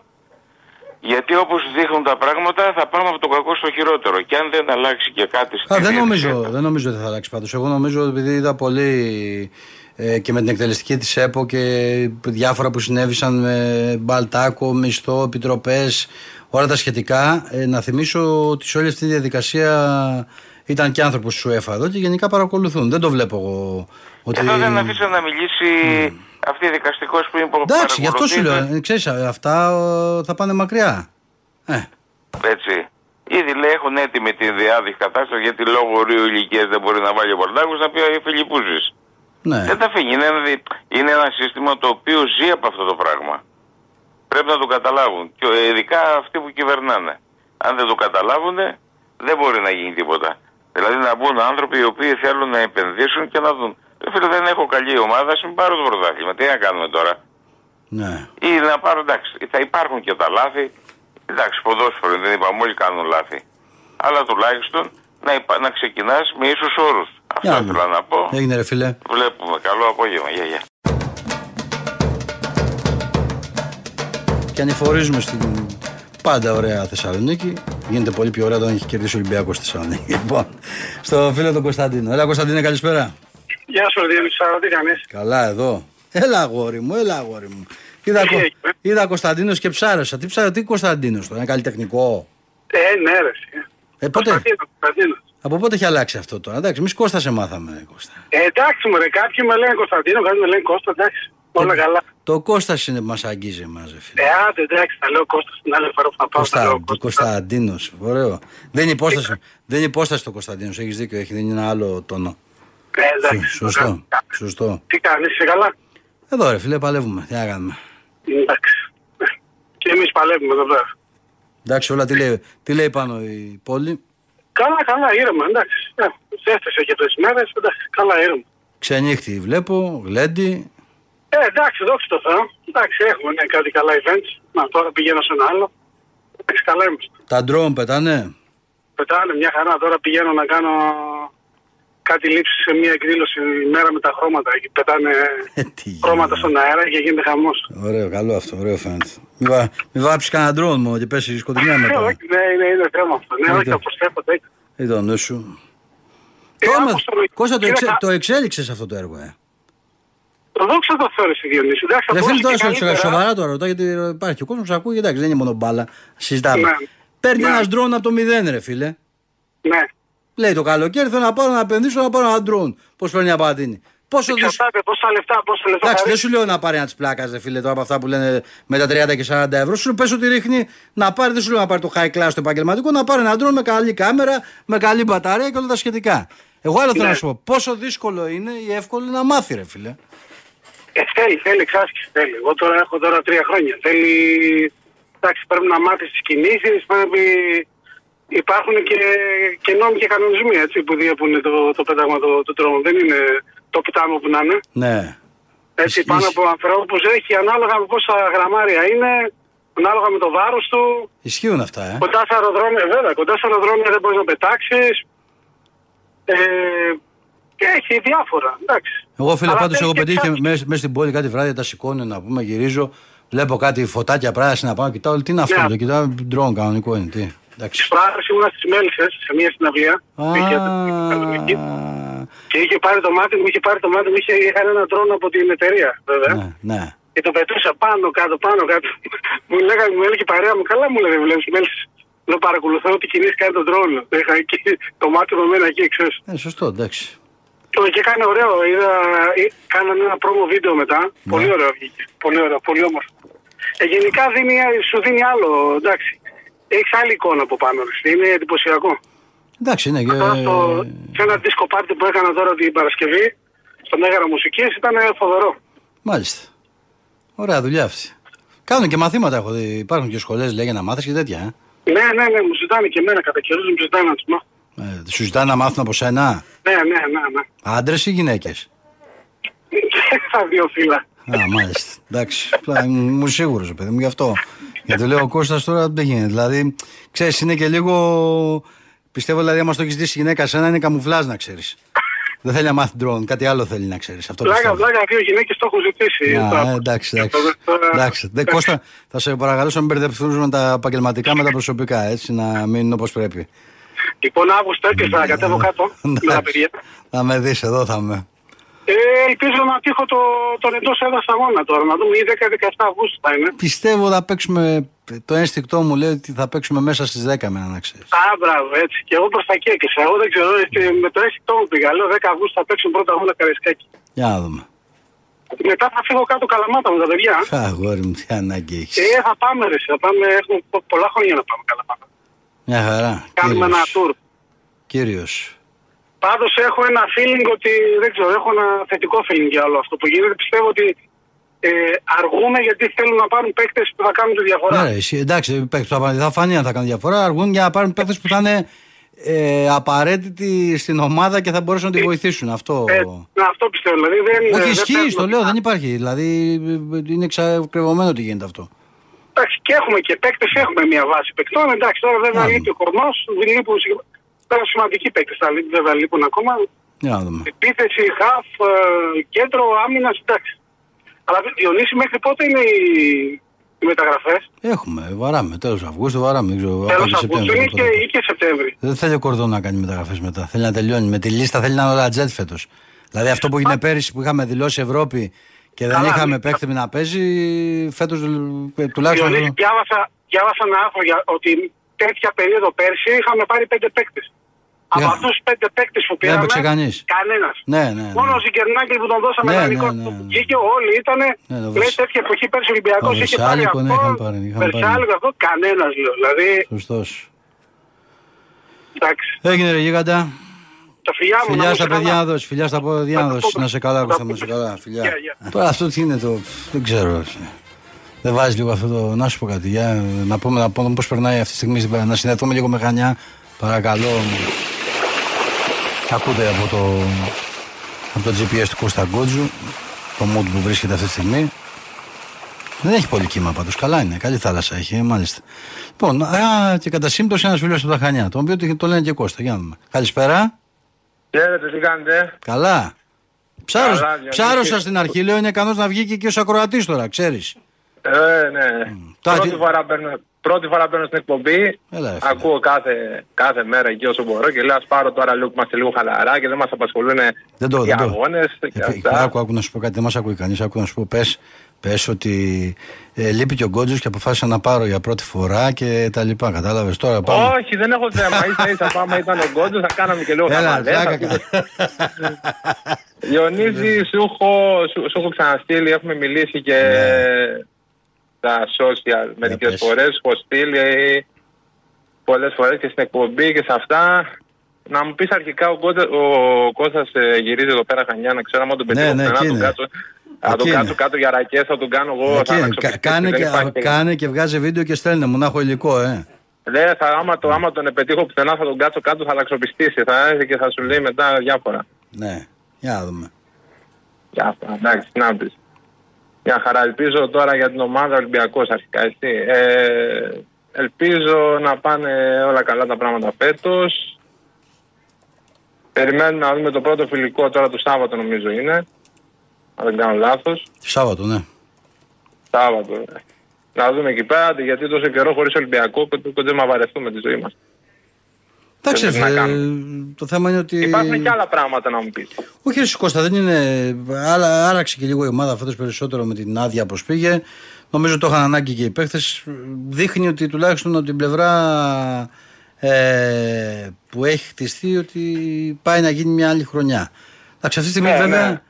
γιατί όπως δείχνουν τα πράγματα θα πάμε από το κακό στο χειρότερο. Και αν δεν αλλάξει και κάτι στη Α, δεν, διαιτησία- νομίζω, δεν νομίζω ότι θα αλλάξει πάντως. Εγώ νομίζω ότι επειδή είδα πολύ ε, και με την εκτελεστική της ΕΠΟ και διάφορα που συνέβησαν με μπαλτάκο, μισθό, επιτροπές, όλα τα σχετικά. Ε, να θυμίσω ότι σε όλη αυτή τη διαδικασία ήταν και άνθρωποι σου UEFA εδώ και γενικά παρακολουθούν. Δεν το βλέπω εγώ. Ότι... Εδώ δεν αφήσα να μιλήσει αυτή η δικαστικός που είναι που Εντάξει, γι' αυτό σου λέω. παρακολουθείται. Ε, Ξέρεις, αυτά ε, θα πάνε μακριά. Ε, Έτσι. Ήδη λέει έχουν έτοιμη τη διάδικη κατάσταση γιατί λόγω ορίου ηλικίας δεν μπορεί να βάλει ο Πορτάκος να πει ο Φιλιππούζης. ναι. Δεν τα αφήνει. Είναι, ένα δι- είναι ένα σύστημα το οποίο ζει από αυτό το πράγμα. Πρέπει να το καταλάβουν. Και ε, ειδικά αυτοί που κυβερνάνε. Αν δεν το καταλάβουν, δεν μπορεί να γίνει τίποτα. Δηλαδή να μπουν άνθρωποι οι οποίοι θέλουν να επενδύσουν και να δουν. «Ε, Φίλε, δεν έχω καλή ομάδα, ας μην πάρω το πρωτάθλημα. Τι να κάνουμε τώρα; ναι. Ή να πάρω, εντάξει, θα υπάρχουν και τα λάθη. Εντάξει, ποδόσφαιρο δεν είπαμε, όλοι κάνουν λάθη. Αλλά τουλάχιστον να, υπα... να ξεκινάς με ίσους όρους. Αυτό Για να ήθελα δούμε. να πω. Έγινε ρε φίλε. Βλέπουμε. Καλό απόγευμα. Γεια, γεια. και ανηφορίζουμε στην πάντα ωραία Θεσσαλονίκη. Γίνεται πολύ πιο ωραία όταν έχει κερδίσει ο Ολυμπιακός στη Θεσσαλονίκη. Λοιπόν, στο φίλο τον Κωνσταντίνο. Έλα, Κωνσταντίνε, καλησπέρα. Γεια σου, Διονύσαρο, τι κάνεις. Καλά, εδώ. Έλα, αγόρι μου, έλα, αγόρι μου. Είδα, Τι Κω- έγινε; είδα Κωνσταντίνος και ψάρωσα. Τι ψάρωσα, τι Κωνσταντίνος τώρα, είναι καλλιτεχνικό; Ε, ναι, ρε. εσύ. Ε, πότε, Κωνσταντίνος, Κωνσταντίνος. από πότε έχει αλλάξει αυτό τώρα; Εντάξει, εμείς Κώστα σε μάθαμε, Κώστα. Ε, εντάξει, μωρέ, κάποιοι με λένε Κωνσταντίνο, κάποιοι με λένε Κώστα, εντάξει. Όλα καλά. Το Κώστας είναι που μας αγγίζει εμάς, ρε φίλε. Ε, άντε, εντάξει, θα λέω Κώστας την άλλη φορά που θα πάω. θα λέω Κωνστα... Κωνσταντίνος, ωραίο. Δεν είναι υπόσταση, δεν είναι υπόσταση το Κωνσταντίνος, έχεις δίκιο, έχει, δεν είναι ένα άλλο τόνο. Ε, εντάξει. Σω- Σωστό. ωραία. Σωστό. Τι κάνεις, είσαι καλά; Εδώ ρε φίλε, παλεύουμε. Τι να κάνουμε. Εντάξει. Και εμείς παλεύουμε εδώ πέρα. Εντάξει, όλα τι λέει, τι λέει πάνω η πόλη; Καλά, καλά, ήρεμα, εντάξει. Ε, Ζέστησε και τρεις μέρες, εντάξει, καλά, ήρεμα. Ξενύχτη βλέπω, γλέντι. Ε, εντάξει, δόξα τω Θεώ. Εντάξει, έχουμε ναι, κάτι καλά events. Να, τώρα πηγαίνω σε ένα άλλο. Εντάξει, καλά είμαστε. Τα ντρόουν πετάνε; Πετάνε μια χαρά. Τώρα πηγαίνω να κάνω κάτι λήψη σε μια εκδήλωση μέρα με τα χρώματα. Εκεί πετάνε Ε, τι χρώματα γίνεται. στον αέρα και γίνεται χαμός. Ωραίο, καλό αυτό, ωραίο φαίνεται. Μην, βα... μη βάψεις κανένα ντρόουν μόνο και πέσει σκοτεινιά μετά. Όχι, ναι, είναι, είναι θέμα αυτό. Ναι, Ε, όχι, το- θα προσθέτω. Ή το νου σου. Ε, Το άκουσα έμαθα. με- Κώστα, το, κύριε εξε... Κα- το εξέλιξες αυτό το έργο, ε; Το δόξα τω Θεώ, εσύ Διονύση. Εντάξει, θα Ρε φίλε, μπορούσε τώρα και σε καλύτερα. σοβαρά τώρα ρωτάω γιατί υπάρχει ο κόσμος που ακούει. Εντάξει, δεν είναι μόνο μπάλα. Συζητάμε. Ναι. Παίρνει Ναι. ένας ντρόουν από το μηδέν, ρε φίλε. Ναι. Λέει το καλοκαίρι θέλω να πάρω να επενδύσω να πάρω ένα ντρόουν. Πώς παίρνει ένα πατίνι. Πόσο δυσ... Εξαρτάται πόσα λεφτά, πόσα λεφτά. Εντάξει, θα δεν σου λέω να πάρει ένας τη πλάκας, ρε φίλε, τώρα από αυτά που λένε με τα 30 και 40 ευρώ. Σου πες ότι ρίχνει να πάρει, δεν σου λέω να πάρει το high class το επαγγελματικό, να πάρει ένα ντρόουν με καλή κάμερα, με καλή μπαταρία και όλα τα σχετικά. Εγώ άλλο θέλω Ναι. να σου πω, πόσο δύσκολο είναι ή εύκολο είναι να μάθει, ρε φίλε. Ε, θέλει, θέλει εξάσκηση. Θέλει. Εγώ τώρα έχω τώρα τρία χρόνια. Θέλει. Εντάξει, πρέπει να μάθεις τις κινήσεις, πρέπει. Υπάρχουν και, και νόμοι και κανονισμοί έτσι, που διέπουν το, το πέταγμα του το, τρόμου. Δεν είναι το πιτάμο που να είναι. Ναι. Έτσι, Ισχύει. πάνω από ανθρώπους έχει ανάλογα με πόσα γραμμάρια είναι, ανάλογα με το βάρος του. Ισχύουν αυτά, ε. Κοντά σε αεροδρόμια, βέβαια, κοντά σε αεροδρόμια δεν μπορείς να πετάξεις. Ε, και έχει διάφορα. Εντάξει. Εγώ φίλε, Αλλά πάντως θέλει έχω και πετύχει εξάσκηση. μέσα μέσα στην πόλη κάτι βράδυ, τα σηκώνω να πούμε, γυρίζω. Βλέπω κάτι φωτάκια πράσινα πάνω, κοιτάω, τι είναι αυτό, Ναι. το κοιτάω, ντρόν κανονικό είναι, τι. Εντάξει. Τις προάλλες ήμουνα στις Μέλισσες, σε μια συναυλία. που είχε Θεσσαλονίκη. Α, Και είχε πάρει το μάτι μου, είχε πάρει το μάτι μου, είχε, είχαν ένα τρόνο από την εταιρεία, βέβαια. ναι, ναι. Και το πετούσα πάνω κάτω, πάνω κάτω. μου λέγανε, μου έλεγε η παρέα μου, καλά μου λέει, βλέπεις Μέλισσες. Λέω παρακολουθώ ό,τι κίνηση κάνει τον τρόνο. Το είχα εκεί, το μάτι μου εμένα εκεί, ξέρεις. Ε, σωστό, εντάξει. Το και έκανε ωραίο, είδα, ε, κάνανε ένα πρόμο βίντεο μετά. Ναι. Πολύ ωραίο βγήκε. Πολύ ωραίο, πολύ όμορφο. Ε, γενικά δίνει, σου δίνει άλλο, εντάξει. Έχεις άλλη εικόνα από πάνω, ρε. είναι εντυπωσιακό. Εντάξει, είναι και. Τώρα στο, σε ένα disco party που έκανα τώρα την Παρασκευή, στο Μέγαρο Μουσικής, ήταν φοβερό. Μάλιστα. Ωραία δουλειά αυτή. Κάνουν και μαθήματα, έχω δει. Υπάρχουν και σχολές, λέει, για να μάθεις και τέτοια. Ε. Ναι, ναι, ναι, μου ζητάνε και εμένα κατά καιρούς, μου ζητάνε να τους μάθω. Ε, σου ζητάνε να μάθουν από σένα; Ναι, ναι, ναι, ναι. Άντρες ή γυναίκες; Τα δύο φύλλα. Α, μάλιστα. Εντάξει. Απλά Ήμουν σίγουρος, παιδί μου, γι' αυτό. Γιατί λέω ο Κώστας τώρα δεν γίνεται. Δηλαδή, ξέρεις, είναι και λίγο. Πιστεύω δηλαδή, άμα το έχεις δει γυναίκα σένα, είναι καμουφλάζ να ξέρεις. Δεν θέλει να μάθει ντρόν, κάτι άλλο θέλει να ξέρεις. Αυτό Πλάκα, πιστεύω. πλάκα, δύο γυναίκες το έχουν ζητήσει. Α, Το- ε, εντάξει, εντάξει. Τώρα- εντάξει. Δεν, Κώστα, θα σε παρακαλέσω να μην μπερδευτούν με τα επαγγελματικά με τα προσωπικά, έτσι, να μείνουν όπως πρέπει. Λοιπόν, Αύγουστο έκλεισα να κατέβω κάτω με τα παιδιά. Θα με δεις, εδώ θα με. Ε, ελπίζω να τύχω το, τον εντό έδρα αγώνα τώρα. Να δούμε ή 10-17 Αυγούστου θα είναι. Πιστεύω θα παίξουμε. Το ένστικτό μου λέει ότι θα παίξουμε μέσα στις 10 με να ξέρεις. Α, μπράβο, έτσι. Και εγώ προς τα εκεί έκλεισα. Εγώ δεν ξέρω, ε, με το αίσθητό μου πήγα. Λέω 10 Αυγούστου θα παίξουν πρώτα αγώνα καρεσκάκι. Για να δούμε. Μετά θα φύγω κάτω καλαμάτα με τα παιδιά. Αγόρι μου, τι ανάγκη έχεις. Ε, θα πάμε ρε, θα πάμε, έχουμε πο- πολλά χρόνια να πάμε καλαμάτα. Μια χαρά. Κάνουμε ένα tour. Κύριος. Πάντως έχω ένα feeling ότι δεν ξέρω, έχω ένα θετικό feeling για όλο αυτό που γίνεται. Πιστεύω ότι ε, αργούμε γιατί θέλουν να πάρουν παίκτες που θα κάνουν τη διαφορά. Ναι, ρε, εσύ, εντάξει, παίκτες που θα- θα φανεί αν θα κάνουν διαφορά. Αργούν για να πάρουν παίκτες που θα είναι ε, απαραίτητοι στην ομάδα και θα μπορέσουν να τη βοηθήσουν. Αυτό. Ε, να, αυτό πιστεύω. Δηλαδή δεν, Όχι, δεν ισχύει, παίρνουν το λέω, πια. δεν υπάρχει. Δηλαδή ε, είναι εξακριβωμένο ότι γίνεται αυτό. Εντάξει, και έχουμε και παίκτες, έχουμε μια βάση παικτών. Εντάξει, τώρα βέβαια Άρα. λείπει ο κορμός. Λείπουν σιγ- τώρα σημαντικοί παίκτες. Θα λείπουν, βέβαια λείπουν ακόμα. Για να δούμε. Επίθεση, χαφ, ε, κέντρο, άμυνας, εντάξει. Αλλά Διονύση μέχρι πότε είναι η, οι μεταγραφές; Έχουμε, βαράμε. Τέλος Αυγούστου βαράμε. Δεν ξέρω, Τέλος από και Αυγούστου Σεπτέμβριο, ή και, πότε. ή και Σεπτέμβρη. Δεν θέλει ο Κορδόν να κάνει μεταγραφές μετά. Θέλει να τελειώνει. Με τη λίστα θέλει να είναι όλα τζετ φέτος. Δηλαδή αυτό που έγινε πέρυσι που είχαμε δηλώσει Ευρώπη και δεν Καλά, είχαμε ναι. παίχτη να παίζει, φέτος τουλάχιστον. Διονύση, διάβασα, διάβασα ένα άρθρο για ότι τέτοια περίοδο πέρσι είχαμε πάρει πέντε παίκτες. Από Για- αυτούς του πέντε παίκτες που πήραμε, έπαιξε κανείς. κανένας. Ναι, ναι, ναι. Μόνο ο Ζικερνάκη που τον δώσαμε Ναι, ένα ναι, υλικό ναι, που ναι. βγήκε, όλοι ήταν. Ναι, το λέει Βρυσ- τέτοια εποχή πέρσι ο Ολυμπιακός Ο είχε πάρει Βρυσάλικο, ναι, αυτό. είχαν πάρει, είχαν πάρει. Βρυσάλικο αυτό, κανένας λέω. Δηλαδή, Σωστός. εντάξει. Έγινε ρε γίγαντα. Τα φιλιά μου. Φιλιά να στα είσαι παιδιά καλά. να δώσει. Φιλιά στα παιδιά να Θα τα δώσει. πω, Να σε καλά, θα τα Κώστα, να πω. σε καλά. Φιλιά. Γεια, γεια. Τώρα αυτό τι είναι το. Δεν ξέρω. Δεν βάζει λίγο αυτό το. Να σου πω κάτι. Για να πούμε, να πούμε πώς περνάει αυτή τη στιγμή. στην Πα- Να συνδεθούμε λίγο με Χανιά. Παρακαλώ. Ακούτε από το, από το GPS του Κώστα Γκότζου το mood που βρίσκεται αυτή τη στιγμή. Δεν έχει πολύ κύμα πάντως. Καλά είναι. Καλή θάλασσα έχει, ε, μάλιστα. Λοιπόν, α, και κατά σύμπτωση ένας φίλος από τα Χανιά, τον οποίο το- το λένε και Κώστα. Για να δούμε. Καλησπέρα. Χαίρετε, τι κάνετε. Καλά. Ψάρος, Καλά, Διονύση. ψάρωσα στην αρχή, λέω είναι ικανός να βγει και, και ω ακροατής τώρα, ξέρεις. Ε, ναι. Τώρα Πρώτη, τι- φορά παίρνω, πρώτη φορά παίρνω στην εκπομπή. Έλα, ρε φίλε. Ακούω κάθε, κάθε μέρα εκεί όσο μπορώ και λέω ας πάρω τώρα λίγο που είμαστε λίγο χαλαρά και δεν μας απασχολούν Δεν το, οι δεν το. αγώνες και Ε, αυτά. άκου, άκου να σου πω κάτι, δεν μας ακούει κανείς. Άκου να σου πω, πες πες ότι ε, λείπει και ο Γκότζος και αποφάσισα να πάρω για πρώτη φορά και τα λοιπά. Κατάλαβες τώρα. Πάμε. Όχι, δεν έχω θέμα. ίσα ίσα πάμε ήταν ο Γκόντζος, θα κάναμε και λίγο Έλα, χαμαλές. πλάκα θα κάνω. πούμε- Διονύση, σου έχω, σου, σου έχω ξαναστείλει, έχουμε μιλήσει και στα social μερικές πες. φορές, έχω στείλει πολλές φορές και στην εκπομπή και σε αυτά. Να μου πεις αρχικά ο, Κώστα, ο Κώστας ε, γυρίζει εδώ πέρα Χανιά, να ξέρω άμα τον Ναι, πετύχω ναι, πουθενά, εκεί τον είναι. κάτσω. Θα τον Εκεί κάτσω είναι. κάτω για ρακές, θα τον κάνω εγώ. Εκεί θα είναι. αναξοπιστήσω, Κα- κάνε, δεν και, υπάρχει περίπτωση. κάνε και βγάζει βίντεο και στέλνε μου να έχω υλικό, ε. Ναι, θα, άμα, το, άμα τον πετύχω πουθενά θα τον κάτσω κάτω, θα αλλαξοπιστήσει. Θα έρθει και θα σου λέει μετά διάφορα. Ναι, για να δούμε. Διάφορα, εντάξει, τι να πεις. Μια χαρά. Ελπίζω τώρα για την ομάδα Ολυμπιακός αρχικά, έτσι. Ε, ελπίζω να πάνε όλα καλά τα πράγματα φέτος. Περιμένουμε να δούμε το πρώτο φιλικό τώρα το Σάββατο νομίζω είναι. Αν δεν κάνω λάθος. Σάββατο, ναι. Σάββατο. ε. Να δούμε εκεί πέρα, γιατί τόσο καιρό χωρίς Ολυμπιακό κοντζέμα βαρεθούμε τη ζωή μας. Εντάξει, Δεν ρε να φίλε, το θέμα είναι ότι. Υπάρχουν και άλλα πράγματα να μου πεις. Όχι, ρε Κώστα, δεν είναι. Άλλα, άραξε και λίγο η ομάδα φέτος περισσότερο με την άδεια πώς πήγε. Νομίζω το είχαν ανάγκη και οι παίχτε. Δείχνει ότι τουλάχιστον από την πλευρά ε, που έχει χτιστεί ότι πάει να γίνει μια άλλη χρονιά. Εντάξει, αυτή τη στιγμή Ναι, βέβαια ναι.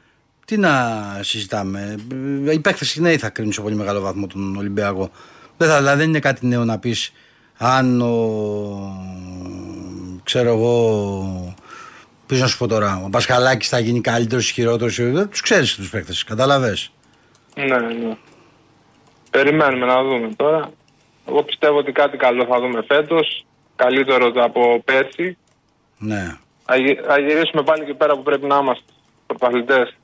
Τι να συζητάμε. Οι παίχτε οι νέοι θα κρίνουν σε πολύ μεγάλο βαθμό τον Ολυμπιακό. Δεν, θα, δηλαδή δεν είναι κάτι νέο να πεις αν ο. ξέρω εγώ. Ποιο να σου πω τώρα, ο Πασχαλάκης θα γίνει καλύτερος, χειρότερο. Τους ξέρεις τους παίχτε, κατάλαβε. Ναι, ναι. Περιμένουμε να δούμε τώρα. Εγώ πιστεύω ότι κάτι καλό θα δούμε φέτος. Καλύτερο από πέρσι. Ναι. Θα γυ- Θα γυρίσουμε πάλι εκεί πέρα που πρέπει να είμαστε. Πρωταθλητές.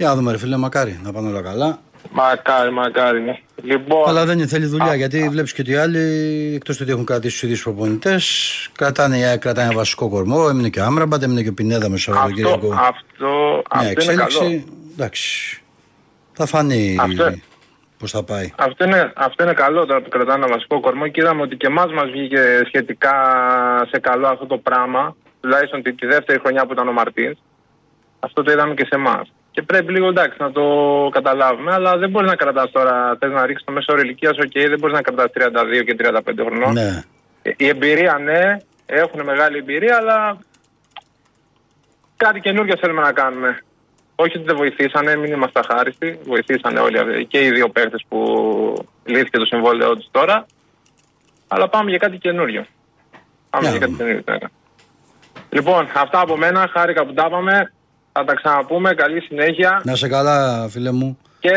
Για να δούμε, ρε φίλε, μακάρι να πάνε όλα καλά. Μακάρι, μακάρι, ναι. Λοιπόν, Αλλά δεν είναι, θέλει δουλειά γιατί βλέπεις και ότι οι άλλοι, εκτός ότι έχουν κρατήσει τους ίδιους προπονητές, κρατάνε, κρατάνε ένα βασικό κορμό. Έμεινε και ο Άμραμπαντ, έμεινε και ο Πινέδα με αυτό, Σαββατοκύριακο. αυτό, Μια αυτό είναι εξέλιξη. καλό. Εντάξει. Θα φανεί Αυτό- πώς θα πάει. Αυτό είναι, αυτό είναι καλό τώρα που κρατάνε ένα βασικό κορμό και είδαμε ότι και εμάς μας βγήκε σχετικά σε καλό αυτό το πράγμα. Τουλάχιστον τη, τη δεύτερη χρονιά που ήταν ο Μαρτίνς. Αυτό το είδαμε και σε εμάς. Και πρέπει λίγο εντάξει να το καταλάβουμε, αλλά δεν μπορείς να κρατάς τώρα. Θες να ρίξεις το μέσο όρο ηλικίας, οκ, δεν μπορείς να κρατάς 32 και 35 χρονών. Ναι. Ε, Η εμπειρία, ναι, έχουν μεγάλη εμπειρία, αλλά κάτι καινούργιο θέλουμε να κάνουμε. Όχι ότι δεν βοηθήσανε, μην είμαστε αχάριστοι. Βοηθήσανε όλοι αυτοί, και οι δύο παίχτε που λύθηκε το συμβόλαιό τους τώρα. Αλλά πάμε για κάτι καινούριο. Πάμε Για για να κάτι καινούριο. ναι. Λοιπόν, αυτά από μένα. Χάρηκα που τα είπαμε. Θα τα ξαναπούμε. Καλή συνέχεια. Να σε καλά, φίλε μου. Και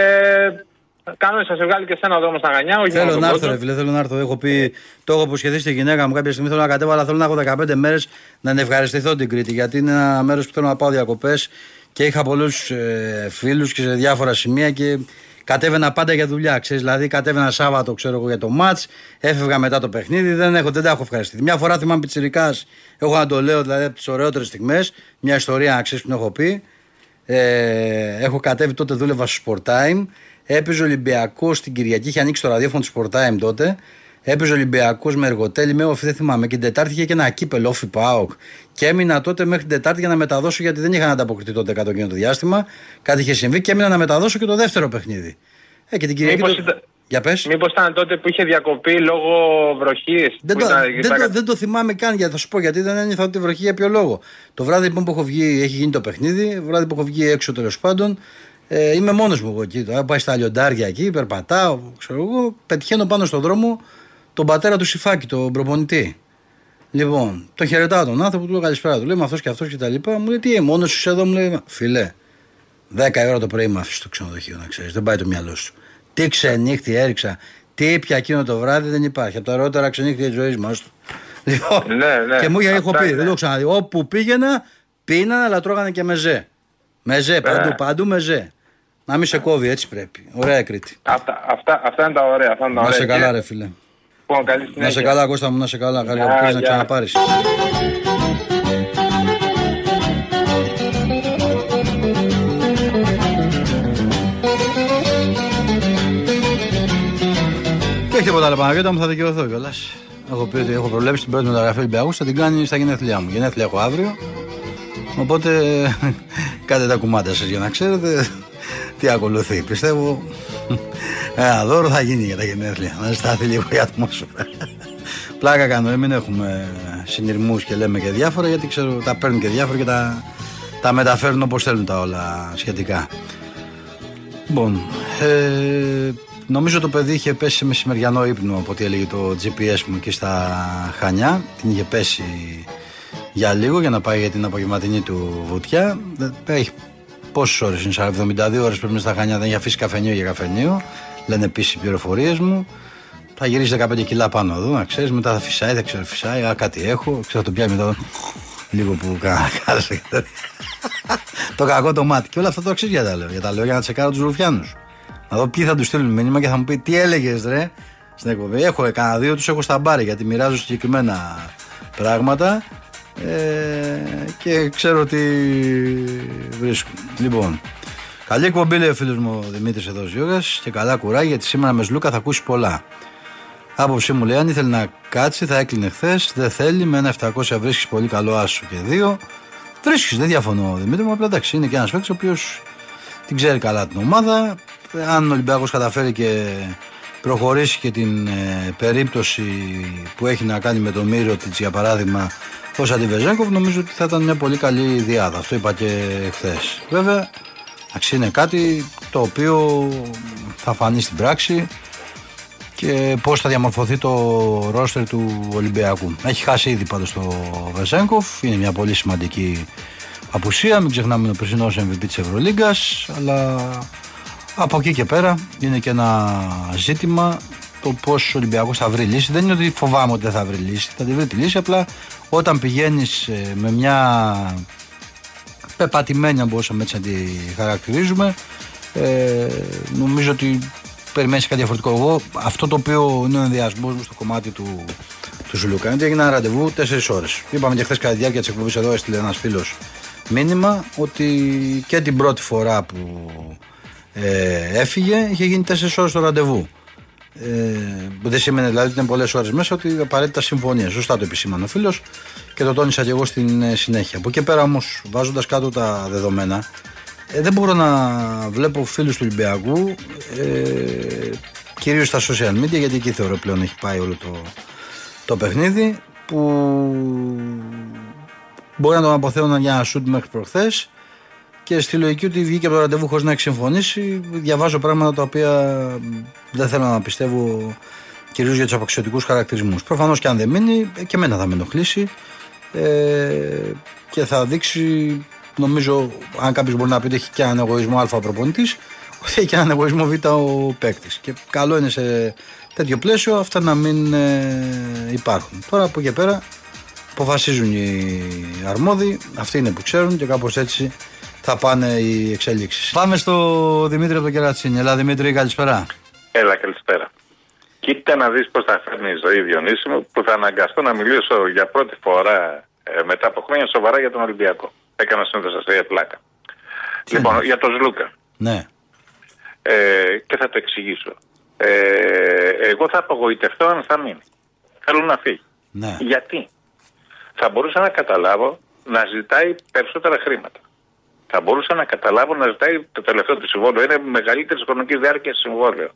κάνω να σας βγάλει και εσένα δρόμος στα γανιά. Όχι μόνο Θέλω τον να έρθω, κόσμο. ρε φίλε, θέλω να έρθω. Έχω πει, το έχω υποσχεθεί στη γυναίκα μου κάποια στιγμή. Θέλω να κατέβω, αλλά θέλω να έχω 15 μέρες να την ευχαριστηθώ την Κρήτη. Γιατί είναι ένα μέρος που θέλω να πάω διακοπές και είχα πολλούς ε, φίλους και σε διάφορα σημεία και κατέβαινα πάντα για δουλειά. Ξέρεις, δηλαδή, κατέβαινα Σάββατο ξέρω εγώ, για το ματ, έφευγα μετά το παιχνίδι, δεν, έχω, δεν τα έχω ευχαριστηθεί. Μια φορά θυμάμαι πιτσυρικά, έχω να το λέω δηλαδή από τις ωραιότερες στιγμές, μια ιστορία να ξέρεις που την έχω πει. Ε, έχω κατέβει τότε δούλευα στο Sport Time. Έπαιζε ο Ολυμπιακός την Κυριακή, είχε ανοίξει το ραδιόφωνο του Sport τότε. Έπαιζε ο Ολυμπιακός με εργοτέλη, με όφη, δεν θυμάμαι. Και την Τετάρτη είχε και ένα κύπελο, όφη Πάοκ. Και έμεινα τότε μέχρι την Τετάρτη για να μεταδώσω, γιατί δεν είχαν ανταποκριθεί τότε κάτω εκείνο το διάστημα. Κάτι είχε συμβεί και έμεινα να μεταδώσω και το δεύτερο παιχνίδι. Ε, και την Κυριακή. Μήπως το- ήταν- Για πες. Μήπως ήταν τότε που είχε διακοπεί λόγω βροχής. Δεν που το, ήταν- δεν, το, δεν το θυμάμαι καν γιατί θα σου πω γιατί δεν ένιωθα ότι βροχή για ποιο λόγο. Το βράδυ λοιπόν που έχω βγει, έχει γίνει το παιχνίδι, το βράδυ που έχω βγει έξω τέλος πάντων, ε, είμαι μόνος μου εγώ εκεί. Τώρα πάει στα λιοντάρια εκεί, περπατάω, ξέρω εγώ, πετυχαίνω πάνω στον δρόμο τον πατέρα του Σιφάκη, τον προπονητή. Λοιπόν, τον χαιρετάω τον άνθρωπο, του λέω καλησπέρα, του λέμε αυτός και αυτός και τα λοιπά. Μου λέει τι, μόνος σου εδώ, μου λέει, φιλέ, 10 ώρα το πρωί με άφησε στο ξενοδοχείο, να ξέρεις. Δεν πάει το μυαλό σου. Τι ξενύχτη έριξα. Τι ήπια εκείνο το βράδυ δεν υπάρχει. Από τα ωραιότερα ξενύχτια της ζωής μας. Λοιπόν, Ναι, ναι. και μου είχε έχω Αυτά πει, είναι. δεν το έχω ξαναδεί. Όπου πήγαινα, πίνανε, αλλά τρώγανε και μεζέ. Μεζέ, παντού, παντού μεζέ. Να μην σε κόβει, έτσι πρέπει. Ωραία η Κρήτη. Αυτά, αυτά, αυτά είναι τα ωραία. Αυτά είναι τα Να ωραία. σε καλά, Και- ρε φίλε. Λοιπόν, καλή συνέχεια. Να σε καλά, Κώστα μου, να σε καλά. Καλή Γεια, να γεια. ξαναπάρεις. Και έχει τίποτα άλλο Παναγιώτα μου, θα δικαιωθώ κιόλας. Έχω πει ότι έχω προβλέψει την πρώτη μεταγραφή Ολυμπιακού, θα την κάνει στα γενέθλιά μου. Γενέθλια έχω αύριο. Οπότε κάντε τα κουμάντα σας για να ξέρετε τι ακολουθεί. Πιστεύω ένα δώρο θα γίνει για τα γενέθλια. Να στάθει λίγο η ατμόσφαιρα. Πλάκα κάνω, ε, μην έχουμε συνειρμούς και λέμε και διάφορα γιατί ξέρω τα παίρνουν και διάφορα και τα, τα μεταφέρουν όπως θέλουν τα όλα σχετικά. Λοιπόν, ε, νομίζω το παιδί είχε πέσει σε μεσημεριανό ύπνο από ό,τι έλεγε το GPS μου εκεί στα Χανιά. Την είχε πέσει για λίγο για να πάει για την απογευματινή του βουτιά. Δεν- Έχει πόσες ώρες είναι, 42 ώρες πρέπει να είναι στα Χανιά, δεν έχει αφήσει καφενείο για καφενείο. Λένε επίσης οι πληροφορίες μου. Θα γυρίσει 15 κιλά πάνω εδώ, να ξέρεις. Μετά θα φυσάει, δεν ξέρω, φυσάει. Α, κάτι έχω. Ξέρω, θα τον πιάνει μετά. Λίγο που κα- κάλεσε. το κακό το μάτι. Και όλα αυτά το αξίζει για τα λέω. Για τα λέω για να τσεκάρω τους Ρουφιάνους. Να δω ποιοι θα τους στείλουν μήνυμα και θα μου πει τι έλεγες, ρε. Στην εκπομπή. Έχω κανένα δύο, τους έχω στα μπάρι γιατί μοιράζω συγκεκριμένα πράγματα ε, και ξέρω τι βρίσκουν. Λοιπόν, καλή εκπομπή λέει ο φίλος μου ο Δημήτρης εδώ Γιώργας και καλά κουράγια γιατί σήμερα με Σλούκα θα ακούσει πολλά. Άποψή μου λέει: Αν ήθελε να κάτσει, θα έκλεινε χθες. Δεν θέλει. Με ένα 700 βρίσκεις πολύ καλό άσο και δύο. Βρίσκεις, δεν διαφωνώ Δημήτρη μου. Απλά εντάξει, είναι και ένας παίκτης ο οποίος την ξέρει καλά την ομάδα. Αν ο Ολυμπιακός καταφέρει και προχωρήσει και την ε, περίπτωση που έχει να κάνει με τον Μύριο της για παράδειγμα ως αντιβεζέκοβ νομίζω ότι θα ήταν μια πολύ καλή διάδα. Αυτό είπα και χθες. Βέβαια, εντάξει, είναι κάτι το οποίο θα φανεί στην πράξη και πώς θα διαμορφωθεί το ρόστερ του Ολυμπιακού. Έχει χάσει ήδη πάντως το Βεζέγκοφ, είναι μια πολύ σημαντική απουσία, μην ξεχνάμε είναι ο περσινός MVP της Ευρωλίγκας, αλλά από εκεί και πέρα είναι και ένα ζήτημα το πώς ο Ολυμπιακός θα βρει λύση. Δεν είναι ότι φοβάμαι ότι δεν θα βρει λύση, θα τη βρει τη λύση, απλά όταν πηγαίνεις ε, με μια πεπατημένη, αν μπορούσαμε έτσι να τη χαρακτηρίζουμε, ε, νομίζω ότι περιμένεις κάτι διαφορετικό. Εγώ αυτό το οποίο είναι ο ενδιασμός μου στο κομμάτι του, του Ζουλούκα είναι ότι έγινε ένα ραντεβού 4 ώρες. Είπαμε και χθες κατά τη διάρκεια της εκπομπής εδώ, έστειλε ένας φίλος μήνυμα ότι και την πρώτη φορά που ε, έφυγε είχε γίνει 4 ώρες το ραντεβού. Ε, που δεν σημαίνει δηλαδή ότι είναι πολλές ώρες μέσα ότι απαραίτητα συμφωνία. Σωστά το επισήμανε ο φίλος και το τόνισα και εγώ στην ε, συνέχεια. Από εκεί πέρα όμως, βάζοντας κάτω τα δεδομένα, ε, δεν μπορώ να βλέπω φίλους του Ολυμπιακού ε, κυρίως στα social media γιατί εκεί θεωρώ πλέον έχει πάει όλο το, το παιχνίδι που μπορεί να τον αποθέωναν για ένα σουτ μέχρι προχθές και στη λογική ότι βγήκε από το ραντεβού χωρίς να έχει συμφωνήσει διαβάζω πράγματα τα οποία δεν θέλω να πιστεύω κυρίως για τους απαξιωτικούς χαρακτηρισμούς. Προφανώς και αν δεν μείνει ε, και εμένα θα με ενοχλήσει ε, και θα δείξει νομίζω αν κάποιος μπορεί να πει ότι έχει και έναν εγωισμό α ο προπονητής ότι έχει και έναν εγωισμό β ο παίκτης. Και καλό είναι σε τέτοιο πλαίσιο αυτά να μην ε, υπάρχουν. Τώρα από εκεί και πέρα αποφασίζουν οι αρμόδιοι, αυτοί είναι που ξέρουν και κάπως έτσι θα πάνε οι εξέλιξεις. Πάμε στο Δημήτρη από το Κερατσίνη. Ελά Δημήτρη, καλησπέρα. Έλα, καλησπέρα. Κοίτα να δεις πώς θα φέρνει η ζωή Διονύση μου που θα αναγκαστώ να μιλήσω για πρώτη φορά ε, μετά από χρόνια σοβαρά για τον Ολυμπιακό. Έκανα συνήθως αστεία πλάκα. λοιπόν, για τον Σλούκα. Ναι. Ε, και θα το εξηγήσω. Ε, εγώ θα απογοητευτώ αν θα μείνει. Θέλω να φύγει. Ναι. Γιατί; Θα μπορούσα να καταλάβω να ζητάει περισσότερα χρήματα. Θα μπορούσα να καταλάβω να ζητάει το τελευταίο του συμβόλαιο. Είναι μεγαλύτερη χρονική διάρκεια συμβόλαιο.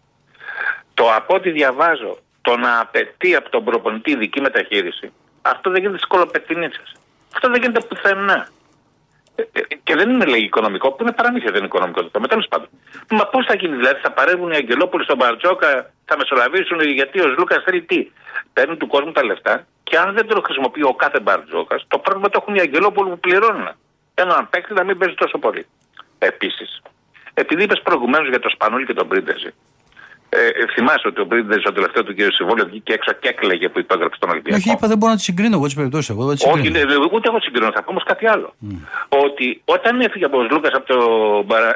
Το από ό,τι διαβάζω, το να απαιτεί από τον προπονητή ειδική μεταχείριση, αυτό δεν γίνεται στι κολοπετινίτσε. Αυτό δεν γίνεται πουθενά. Ε, ε, Και δεν είναι λέει οικονομικό, που είναι παραμύθια δεν είναι οικονομικό το θέμα. Τέλος πάντων. Μα πώς θα γίνει, δηλαδή, θα παρεύουν οι Αγγελόπουλοι στον Μπαρτζόκα, θα μεσολαβήσουν γιατί ο Λούκας θέλει τι. Παίρνουν του κόσμου τα λεφτά και αν δεν το χρησιμοποιεί ο κάθε Μπαρτζόκας, το πρόβλημα το έχουν οι Αγγελόπουλοι που πληρώνουν. Έναν παίκτη να μην παίζει τόσο πολύ. Επίσης, επειδή είπες προηγουμένως για το Σπανούλη και τον Πρίντεζη, ε, ε, θυμάσαι ότι ο Πρίντεζη στο τελευταίο του κύριο συμβόλαιο βγήκε έξω και έκλαιγε που υπέγραψε τον Ολυμπιακό. Όχι, είπα δεν μπορώ να τη συγκρίνω εγώ τις περιπτώσεις. Εγώ δεν τις Όχι, συγκρίνω. ναι, ούτε εγώ συγκρίνω. Θα πω όμως κάτι άλλο. Ότι όταν έφυγε από τον Λούκα από, το,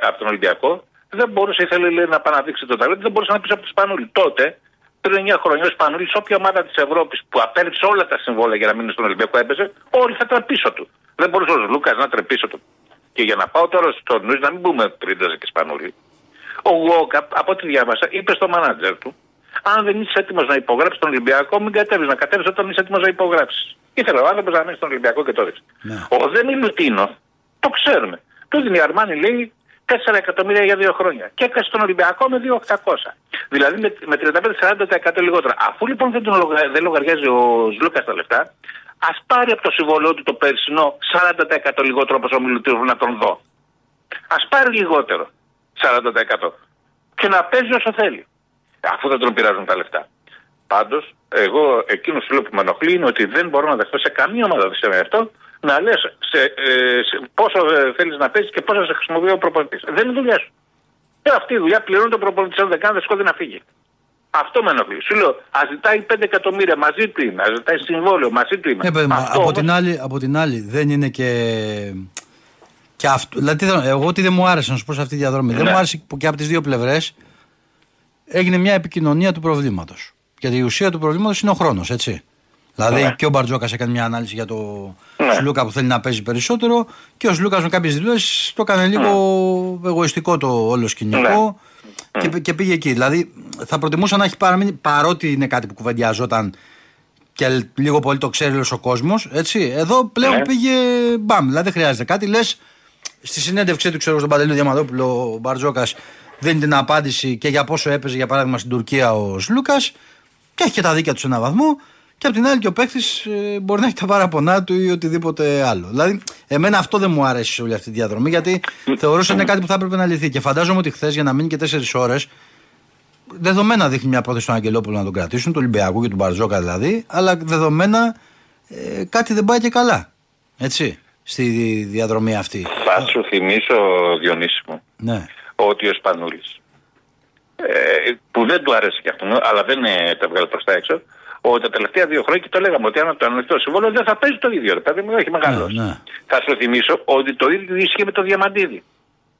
από τον Ολυμπιακό, δεν μπορούσε, ήθελε λέει, να επαναδείξει το ταλέντο, δεν μπορούσε να πει από τον Σπανούλη. Τότε, πριν 9 χρόνια, ο Σπανούλη, σε όποια ομάδα της Ευρώπης που απέριψε όλα τα συμβόλαια για να μείνει στον Ολυμπιακό έπαιζε, όλοι θα ήταν πίσω του. Δεν μπορούσε ο Λούκας να τρεπεί πίσω του. Και για να πάω τώρα στο νους, να μην πούμε πριν και Σπανούλη, ο Γουόκα, από ό,τι διάβασα, είπε στο μάνατζερ του, αν δεν είσαι έτοιμος να υπογράψεις τον Ολυμπιακό, μην κατέβεις. Να κατέβεις όταν είσαι έτοιμος να υπογράψεις. Ήθελε ο άνθρωπος να μείνει στον Ολυμπιακό και το έδειξε. Ναι. Ο Δέμι Λουτίνο, το ξέρουμε. Του δίνει η Αρμάνη, λέει, 4 εκατομμύρια για δύο χρόνια. Και έκανε τον Ολυμπιακό με 2.800. Δηλαδή με, με 35-40% λιγότερα. Αφού λοιπόν δεν, τον λογα, δεν λογαριάζει ο Ζλούκας τα λεφτά, ας πάρει από το συμβόλαιό του το περσινό 40% λιγότερο όπω ο Μιλουτίνο να τον δω. Α πάρει λιγότερο. 40% και να παίζει όσο θέλει. Αφού δεν τον πειράζουν τα λεφτά. Πάντως, εγώ εκείνος που λέω που με ενοχλεί είναι ότι δεν μπορώ να δεχτώ σε καμία ομάδα δεν σημαίνει αυτό να λες σε, ε, σε, πόσο ε, θέλεις να παίζεις και πόσο σε χρησιμοποιεί ο προπονητής. Δεν είναι δουλειά σου. Ε, αυτή η δουλειά πληρώνει τον προπονητή αν δεν κάνει, δεν σηκώδει να φύγει. Αυτό με ενοχλεί. Σου λέω, ας ζητάει 5 εκατομμύρια μαζί του είναι, ας ζητάει συμβόλαιο μαζί του είναι. Ε, παιδί μου, Αυτό από, όμως- την άλλη, από την άλλη, δεν είναι και. και αυτό, δηλαδή, θέλω- εγώ τι δεν μου άρεσε να σου πω σε αυτή τη διαδρομή. Δεν Ναι. μου άρεσε που και από τις δύο πλευρές έγινε μια επικοινωνία του προβλήματος. Γιατί η ουσία του προβλήματος είναι ο χρόνος, έτσι. Δηλαδή Ναι. και ο Μπαρτζόκα έκανε μια ανάλυση για το Ναι. Σλούκα που θέλει να παίζει περισσότερο και ο Σλούκας με κάποιες δηλώσεις το έκανε λίγο εγωιστικό το όλο σκηνικό και, και πήγε εκεί. Δηλαδή θα προτιμούσα να έχει παραμείνει παρότι είναι κάτι που κουβεντιαζόταν και λίγο πολύ το ξέρει όλος ο κόσμος. Εδώ πλέον Ναι. πήγε μπαμ. Δηλαδή δεν χρειάζεται κάτι. Λες στη συνέντευξή του, ξέρω στον Παντελή Διαμαντόπουλο, ο Μπαρτζόκας δίνει την απάντηση και για πόσο έπαιζε για παράδειγμα στην Τουρκία ο Σλούκας και έχει και τα δίκια του σε έναν βαθμό. Και απ' την άλλη και ο παίχτη μπορεί να έχει τα παραπονά του ή οτιδήποτε άλλο. Δηλαδή, εμένα αυτό δεν μου άρεσε σε όλη αυτή τη διαδρομή γιατί θεωρούσα είναι κάτι που θα έπρεπε να λυθεί. Και φαντάζομαι ότι χθες για να μείνει και 4 ώρες δεδομένα δείχνει μια πρόθεση του Αγγελόπουλου να τον κρατήσουν, του Ολυμπιακού και του Μπαρτζόκα δηλαδή, αλλά δεδομένα ε, κάτι δεν πάει και καλά. Έτσι, στη διαδρομή αυτή. Θα σου θυμίσω, Διονύση μου, Ναι. ότι ο Σπανούλης, ε, που δεν του άρεσε και αυτό, αλλά δεν ε, τα βγάλει προς τα έξω, ότι τα τελευταία δύο χρόνια και το λέγαμε ότι αν το ανοιχτό συμβόλαιο δεν θα παίζει το ίδιο. Ρε, παιδί μου, έχει μεγάλος. Ναι, ναι. Θα σου θυμίσω ότι το ίδιο ίσχυε με το Διαμαντίδη.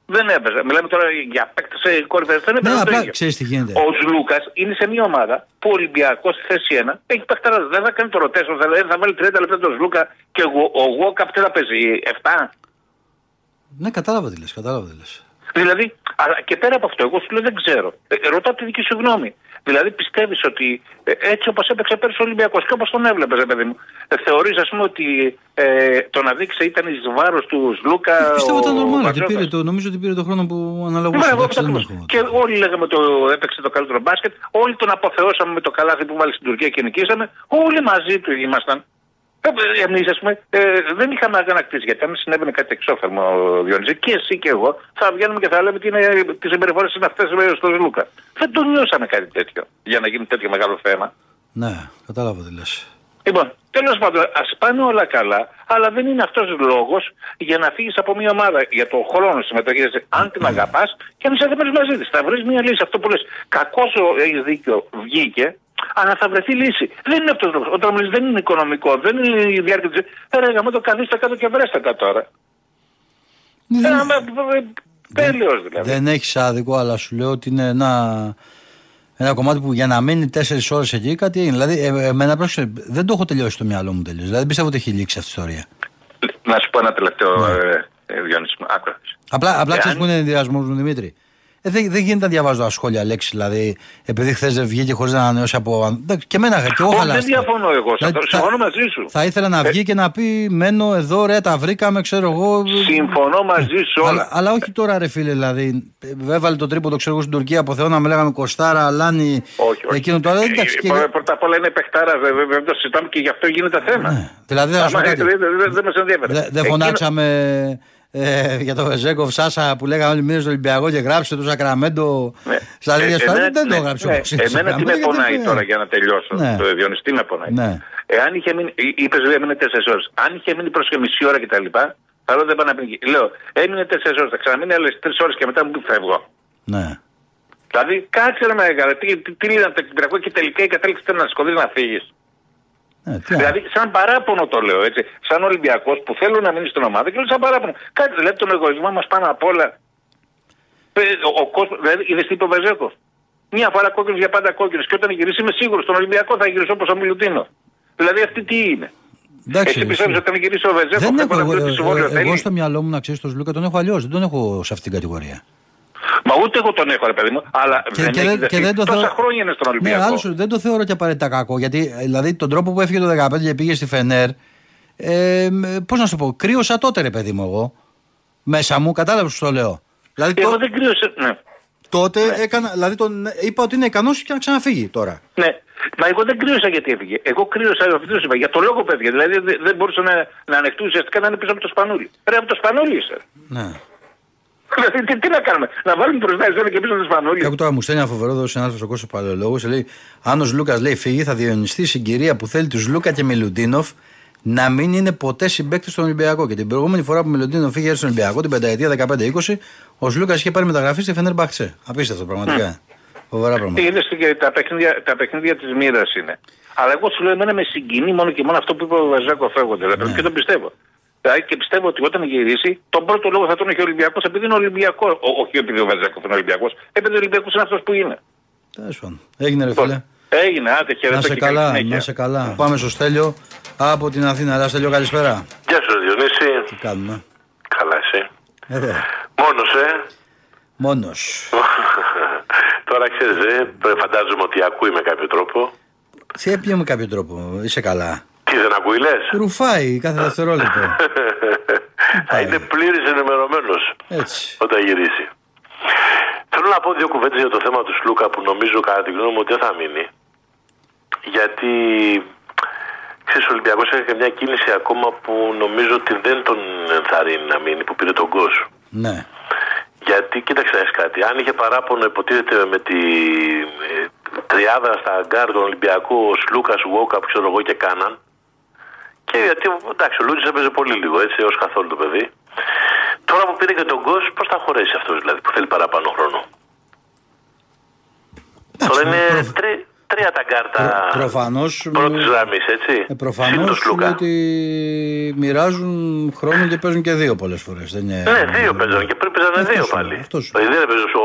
Δεν έπαιζε. Μιλάμε τώρα για παίκτες κορυφαίους. Δεν Ναι, έπαιζε το απλά ίδιο. ξέρεις τι γίνεται. Ο Σλούκας είναι σε μια ομάδα που ο Ολυμπιακός στη θέση 1 έχει παιχταρά. Δεν θα κάνει το rotation, θα, θα βάλει 30 λεπτά τον Σλούκα και ο, ο Γουόκαπ τι θα παίζει, 7. Ναι, κατάλαβα τι λες, κατάλαβα τι λες. Δηλαδή, αλλά και πέρα από αυτό, εγώ σου λέω δεν ξέρω. Ε, ρωτάω τη δική σου γνώμη. Δηλαδή, πιστεύεις ότι ε, έτσι όπως έπαιξε πέρσι ο Ολυμπιακός και όπως τον έβλεπες, ρε παιδί μου, ε, θεωρείς, ας πούμε, ότι ε, το να δείξει ήταν εις βάρος του Σλούκα. Πιστεύω ο ήταν normal. ότι Μπαρτζόκας. πήρε το, νομίζω ότι πήρε το χρόνο που αναλογούσε. Μπράβο, εντάξει, δεν ακριβώς. έχω- Και όλοι λέγαμε το έπαιξε το καλύτερο μπάσκετ. Όλοι τον αποθεώσαμε με το καλάθι που βάλει στην Τουρκία και νικήσαμε. Όλοι μαζί του ήμασταν. Εμείς, ας πούμε, ε, δεν είχαμε αγανακτήσει. Γιατί αν συνέβαινε κάτι εξώφερμο, Διονύση, και εσύ και εγώ, θα βγαίνουμε και θα λέμε τι, είναι, τις συμπεριφορές είναι αυτές στο Λούκα. Δεν το νιώσαμε κάτι τέτοιο για να γίνει τέτοιο μεγάλο θέμα. Ναι, κατάλαβα τι λες. Λοιπόν, τέλος πάντων, ας πάνε όλα καλά, αλλά δεν είναι αυτός λόγος για να φύγεις από μια ομάδα για το χρόνο συμμετοχής. Αν την αγαπάς και αν είσαι έτοιμο μαζί της. Θα βρεις μια λύση. Αυτό που λες. Κακό έχεις δίκιο, βγήκε, αλλά θα βρεθεί λύση. Δεν είναι αυτός ο λόγο. Όταν μιλήσει δεν είναι οικονομικό, δεν είναι η διάρκεια της. Ρε, γαμώ το καθίστε κάτω και βρέστε τα τώρα. Ένα τέλειος δηλαδή. Δεν έχεις άδικο, αλλά σου λέω ότι είναι ένα, ένα κομμάτι που για να μείνει 4 ώρες εκεί κάτι έγινε. Δηλαδή, ε, εμένα πρόσεξε, δεν το έχω τελειώσει στο μυαλό μου τελείως. Δηλαδή, πιστεύω ότι έχει λήξει αυτή η ιστορία. Να σου πω ένα τελευταίο, ε, ε, Διονύση μου. Άκουρα. Απλά, απλά Εάν- ξέρεις που είναι ενδιασμό μου, Δημήτρη. Ε, δεν, δεν γίνεται να διαβάζω ασχόλια λέξη. Δηλαδή, επειδή χθες δεν βγήκε χωρίς να ανανεώσει από. Εντάξει, Και εμένα και εγώ Όχι, δεν χαλάστηκα. διαφωνώ εγώ. σε Δηλαδή, αυτό. θα- Συμφωνώ μαζί σου. Θα ήθελα να βγει και να πει Μένω εδώ, ρε, τα βρήκαμε, ξέρω εγώ. Συμφωνώ μαζί σου Αλλά, όλα. αλλά όχι τώρα, ρε φίλε, δηλαδή. ε, Έβαλε το τρίποντο, ξέρω εγώ, στην Τουρκία από Θεό να με λέγαμε Κοστάρα, Αλάνι. Όχι, όχι. Εκείνο το άλλο. Εντάξει, Ε, και- πρώτα- Πρώτα απ' όλα είναι παιχτάρα, βέβαια, δεν το συζητάμε και γι' αυτό γίνεται θέμα. Ναι. Δηλαδή, θα σου πω Άμα, κάτι. ε, Δεν δεν- δεν μας ενδιαφέρει. Δεν δεν Εκείνο- φωνάξαμε ε, για το Βεζέκοφ Σάσα που λέγανε όλοι μήνε στο Ολυμπιακό και γράψε το Σακραμέντο Ναι. στα Ε, ίδια εμένα- στάδια. Δεν το ναι, έγραψε ναι. όμως. Εμένα τι με Σακραμέντο, γιατί πονάει δεν- τώρα για να τελειώσω. Ναι. Το Διονυστή με πονάει; Ναι. Εάν είχε μείνει, είπες λέει έμεινε 4 ώρες. Αν είχε μείνει προς και μισή ώρα κτλ. Θα λέω δεν πάει να πει. Λέω, έμεινε 4 ώρες, θα ξαναμείνει άλλε 3 ώρες και μετά μου πει φεύγω. Ναι. Δηλαδή, κάτσε ρε μεγάλα, τι, τι, τι λένε από το Κυπριακό και τελικά η κατάληξη ήταν να σκοτεινεί να φύγεις. Ναι, τι άλλο. Δηλαδή, σαν παράπονο το λέω έτσι. Σαν Ολυμπιακός που θέλω να μείνει στην ομάδα και λέω σαν παράπονο. Κάτι δηλαδή τον εγωισμό μας πάνω απ' όλα. Ε, Ο, ο κόσμος, δηλαδή, είδες τι είπε ο Βεζέκοφ. Μια φορά κόκκινος για πάντα κόκκινος. Και όταν γυρίσει, είμαι σίγουρος στον Ολυμπιακό θα γυρίσει όπως ο Μιλουτίνο. Δηλαδή, αυτή τι είναι; Εντάξει, Εσύ πιστεύεις εσύ- ότι όταν γυρίσει ο Βεζέκοφ Δεν θα έχω, εγώ, παραδώσει τη συμβόλαιο εγώ, εγώ θέλει. στο μυαλό μου να ξέρεις τον Λούκα τον έχω αλλιώς. Δεν τον έχω σε αυτήν την κατηγορία. Μα ούτε εγώ τον έχω, ρε παιδί μου. Αλλά Και, δεν και, έχει δεν, δεχτεί. και δεν το Τόσα θεωρώ. χρόνια είναι στον Ναι, Ολυμπιακό. άλλος σου, δεν το θεωρώ και απαραίτητα κακό. Γιατί ε, δηλαδή τον τρόπο που έφυγε το 15 και πήγε στη Φενέρ. Ε, Πώς να σου το πω, κρύωσα τότε ρε παιδί μου εγώ. Μέσα μου, κατάλαβες που το λέω. Δηλαδή εγώ το- δεν κρύωσα. Ναι. τότε έκανα, δηλαδή τον, είπα ότι είναι ικανός και να ξαναφύγει τώρα. Ναι. Μα εγώ δεν κρύωσα γιατί έφυγε. Εγώ κρύωσα αυτό είπα. Για το λόγο παιδιά. Δηλαδή δεν, δεν μπορούσα να, να ανεχτούν ουσιαστικά να είναι πίσω από το σπανούλι. Ρε από το σπανούλι είσαι. Ναι. Δηλαδή τι, τι να κάνουμε; Να βάλουμε μπροστά εσένα και πίσω από το Και σπανούλι. άκου τώρα μου στέλνει ένα φοβερό εδώ συνάδελφος ο Κώσο Παλαιολόγο. Λέει: Αν ο Λούκας λέει φύγει, θα διονυστεί η συγκυρία που θέλει τους Λούκα και Μιλουντίνοφ να μην είναι ποτέ συμπαίκτης στον Ολυμπιακό. Και την προηγούμενη φορά που ο Μιλουντίνοφ φύγει στον Ολυμπιακό, την πενταετία 15-20, ο Λούκας είχε πάρει μεταγραφή στη Φενέρ Μπαχτσέ. Απίστευτο πραγματικά. Φοβερά πράγματα. Τι είδες και τα παιχνίδια, τα παιχνίδια της μοίρας είναι. Αλλά εγώ σου λέω εμένα με συγκινεί μόνο και μόνο αυτό που είπε ο Βαζάκο φεύγοντας. Δηλαδή, Και το πιστεύω. Δηλαδή και πιστεύω ότι όταν γυρίσει, τον πρώτο λόγο θα τον έχει ο Ολυμπιακός επειδή είναι Ολυμπιακός. Όχι επειδή ο Βαζάκο είναι Ολυμπιακός, επειδή ο Ολυμπιακός είναι αυτός που είναι. Τέλος πάντων. Έγινε ρε φίλε. Έγινε, άντε χαιρετώ Να σε και καλή καλά, συνέχεια. να σε καλά. Πάμε στο Στέλιο από την Αθήνα. Έλα, Στέλιο, καλησπέρα. Γεια σου, Διονύση. Τι κάνουμε; Καλά, εσύ. Εδώ. Μόνος, ε. Μόνος. Τώρα ξέρεις, ε, πρέ- φαντάζομαι ότι ακούει με κάποιο τρόπο. Σε έπιε με κάποιο τρόπο. Είσαι καλά. Τι δεν ακούει, λες. Ρουφάει κάθε δευτερόλεπτο. Θα είναι πλήρης ενημερωμένος Έτσι. όταν γυρίσει. Θέλω να πω δύο κουβέντες για το θέμα του Σλούκα που νομίζω κατά τη γνώμη μου ότι δεν θα μείνει. Γιατί ξέρεις, ο Ολυμπιακός έχει και μια κίνηση ακόμα που νομίζω ότι δεν τον ενθαρρύνει να μείνει, που πήρε τον Γκος. Ναι. Γιατί κοίταξε να έχεις κάτι. Αν είχε παράπονο υποτίθεται με τη ε, τριάδα στα γκαρντ του Ολυμπιακού, ο Σλούκας, ο Γουόκαπ ξέρω εγώ και Κάναν. Και γιατί εντάξει, ο Λούντζης έπαιζε πολύ λίγο έτσι, έως καθόλου το παιδί. Τώρα που πήρε και τον Γκος, πώς θα χωρέσει αυτός δηλαδή που θέλει παραπάνω χρόνο; Τώρα είναι προ- τρι- τρία τα γκαρντ Προφανώς. πρώτης γραμμής, έτσι. Ε, Προφανώς Συν το Σλούκα. ότι μοιράζουν χρόνο και παίζουν και δύο πολλές φορές. Είναι... Ναι, δύο παίζανε και πριν παίζανε Αυτός δύο σου λέω, πάλι. αυτός σου Δηλαδή δεν έπαιζε ο.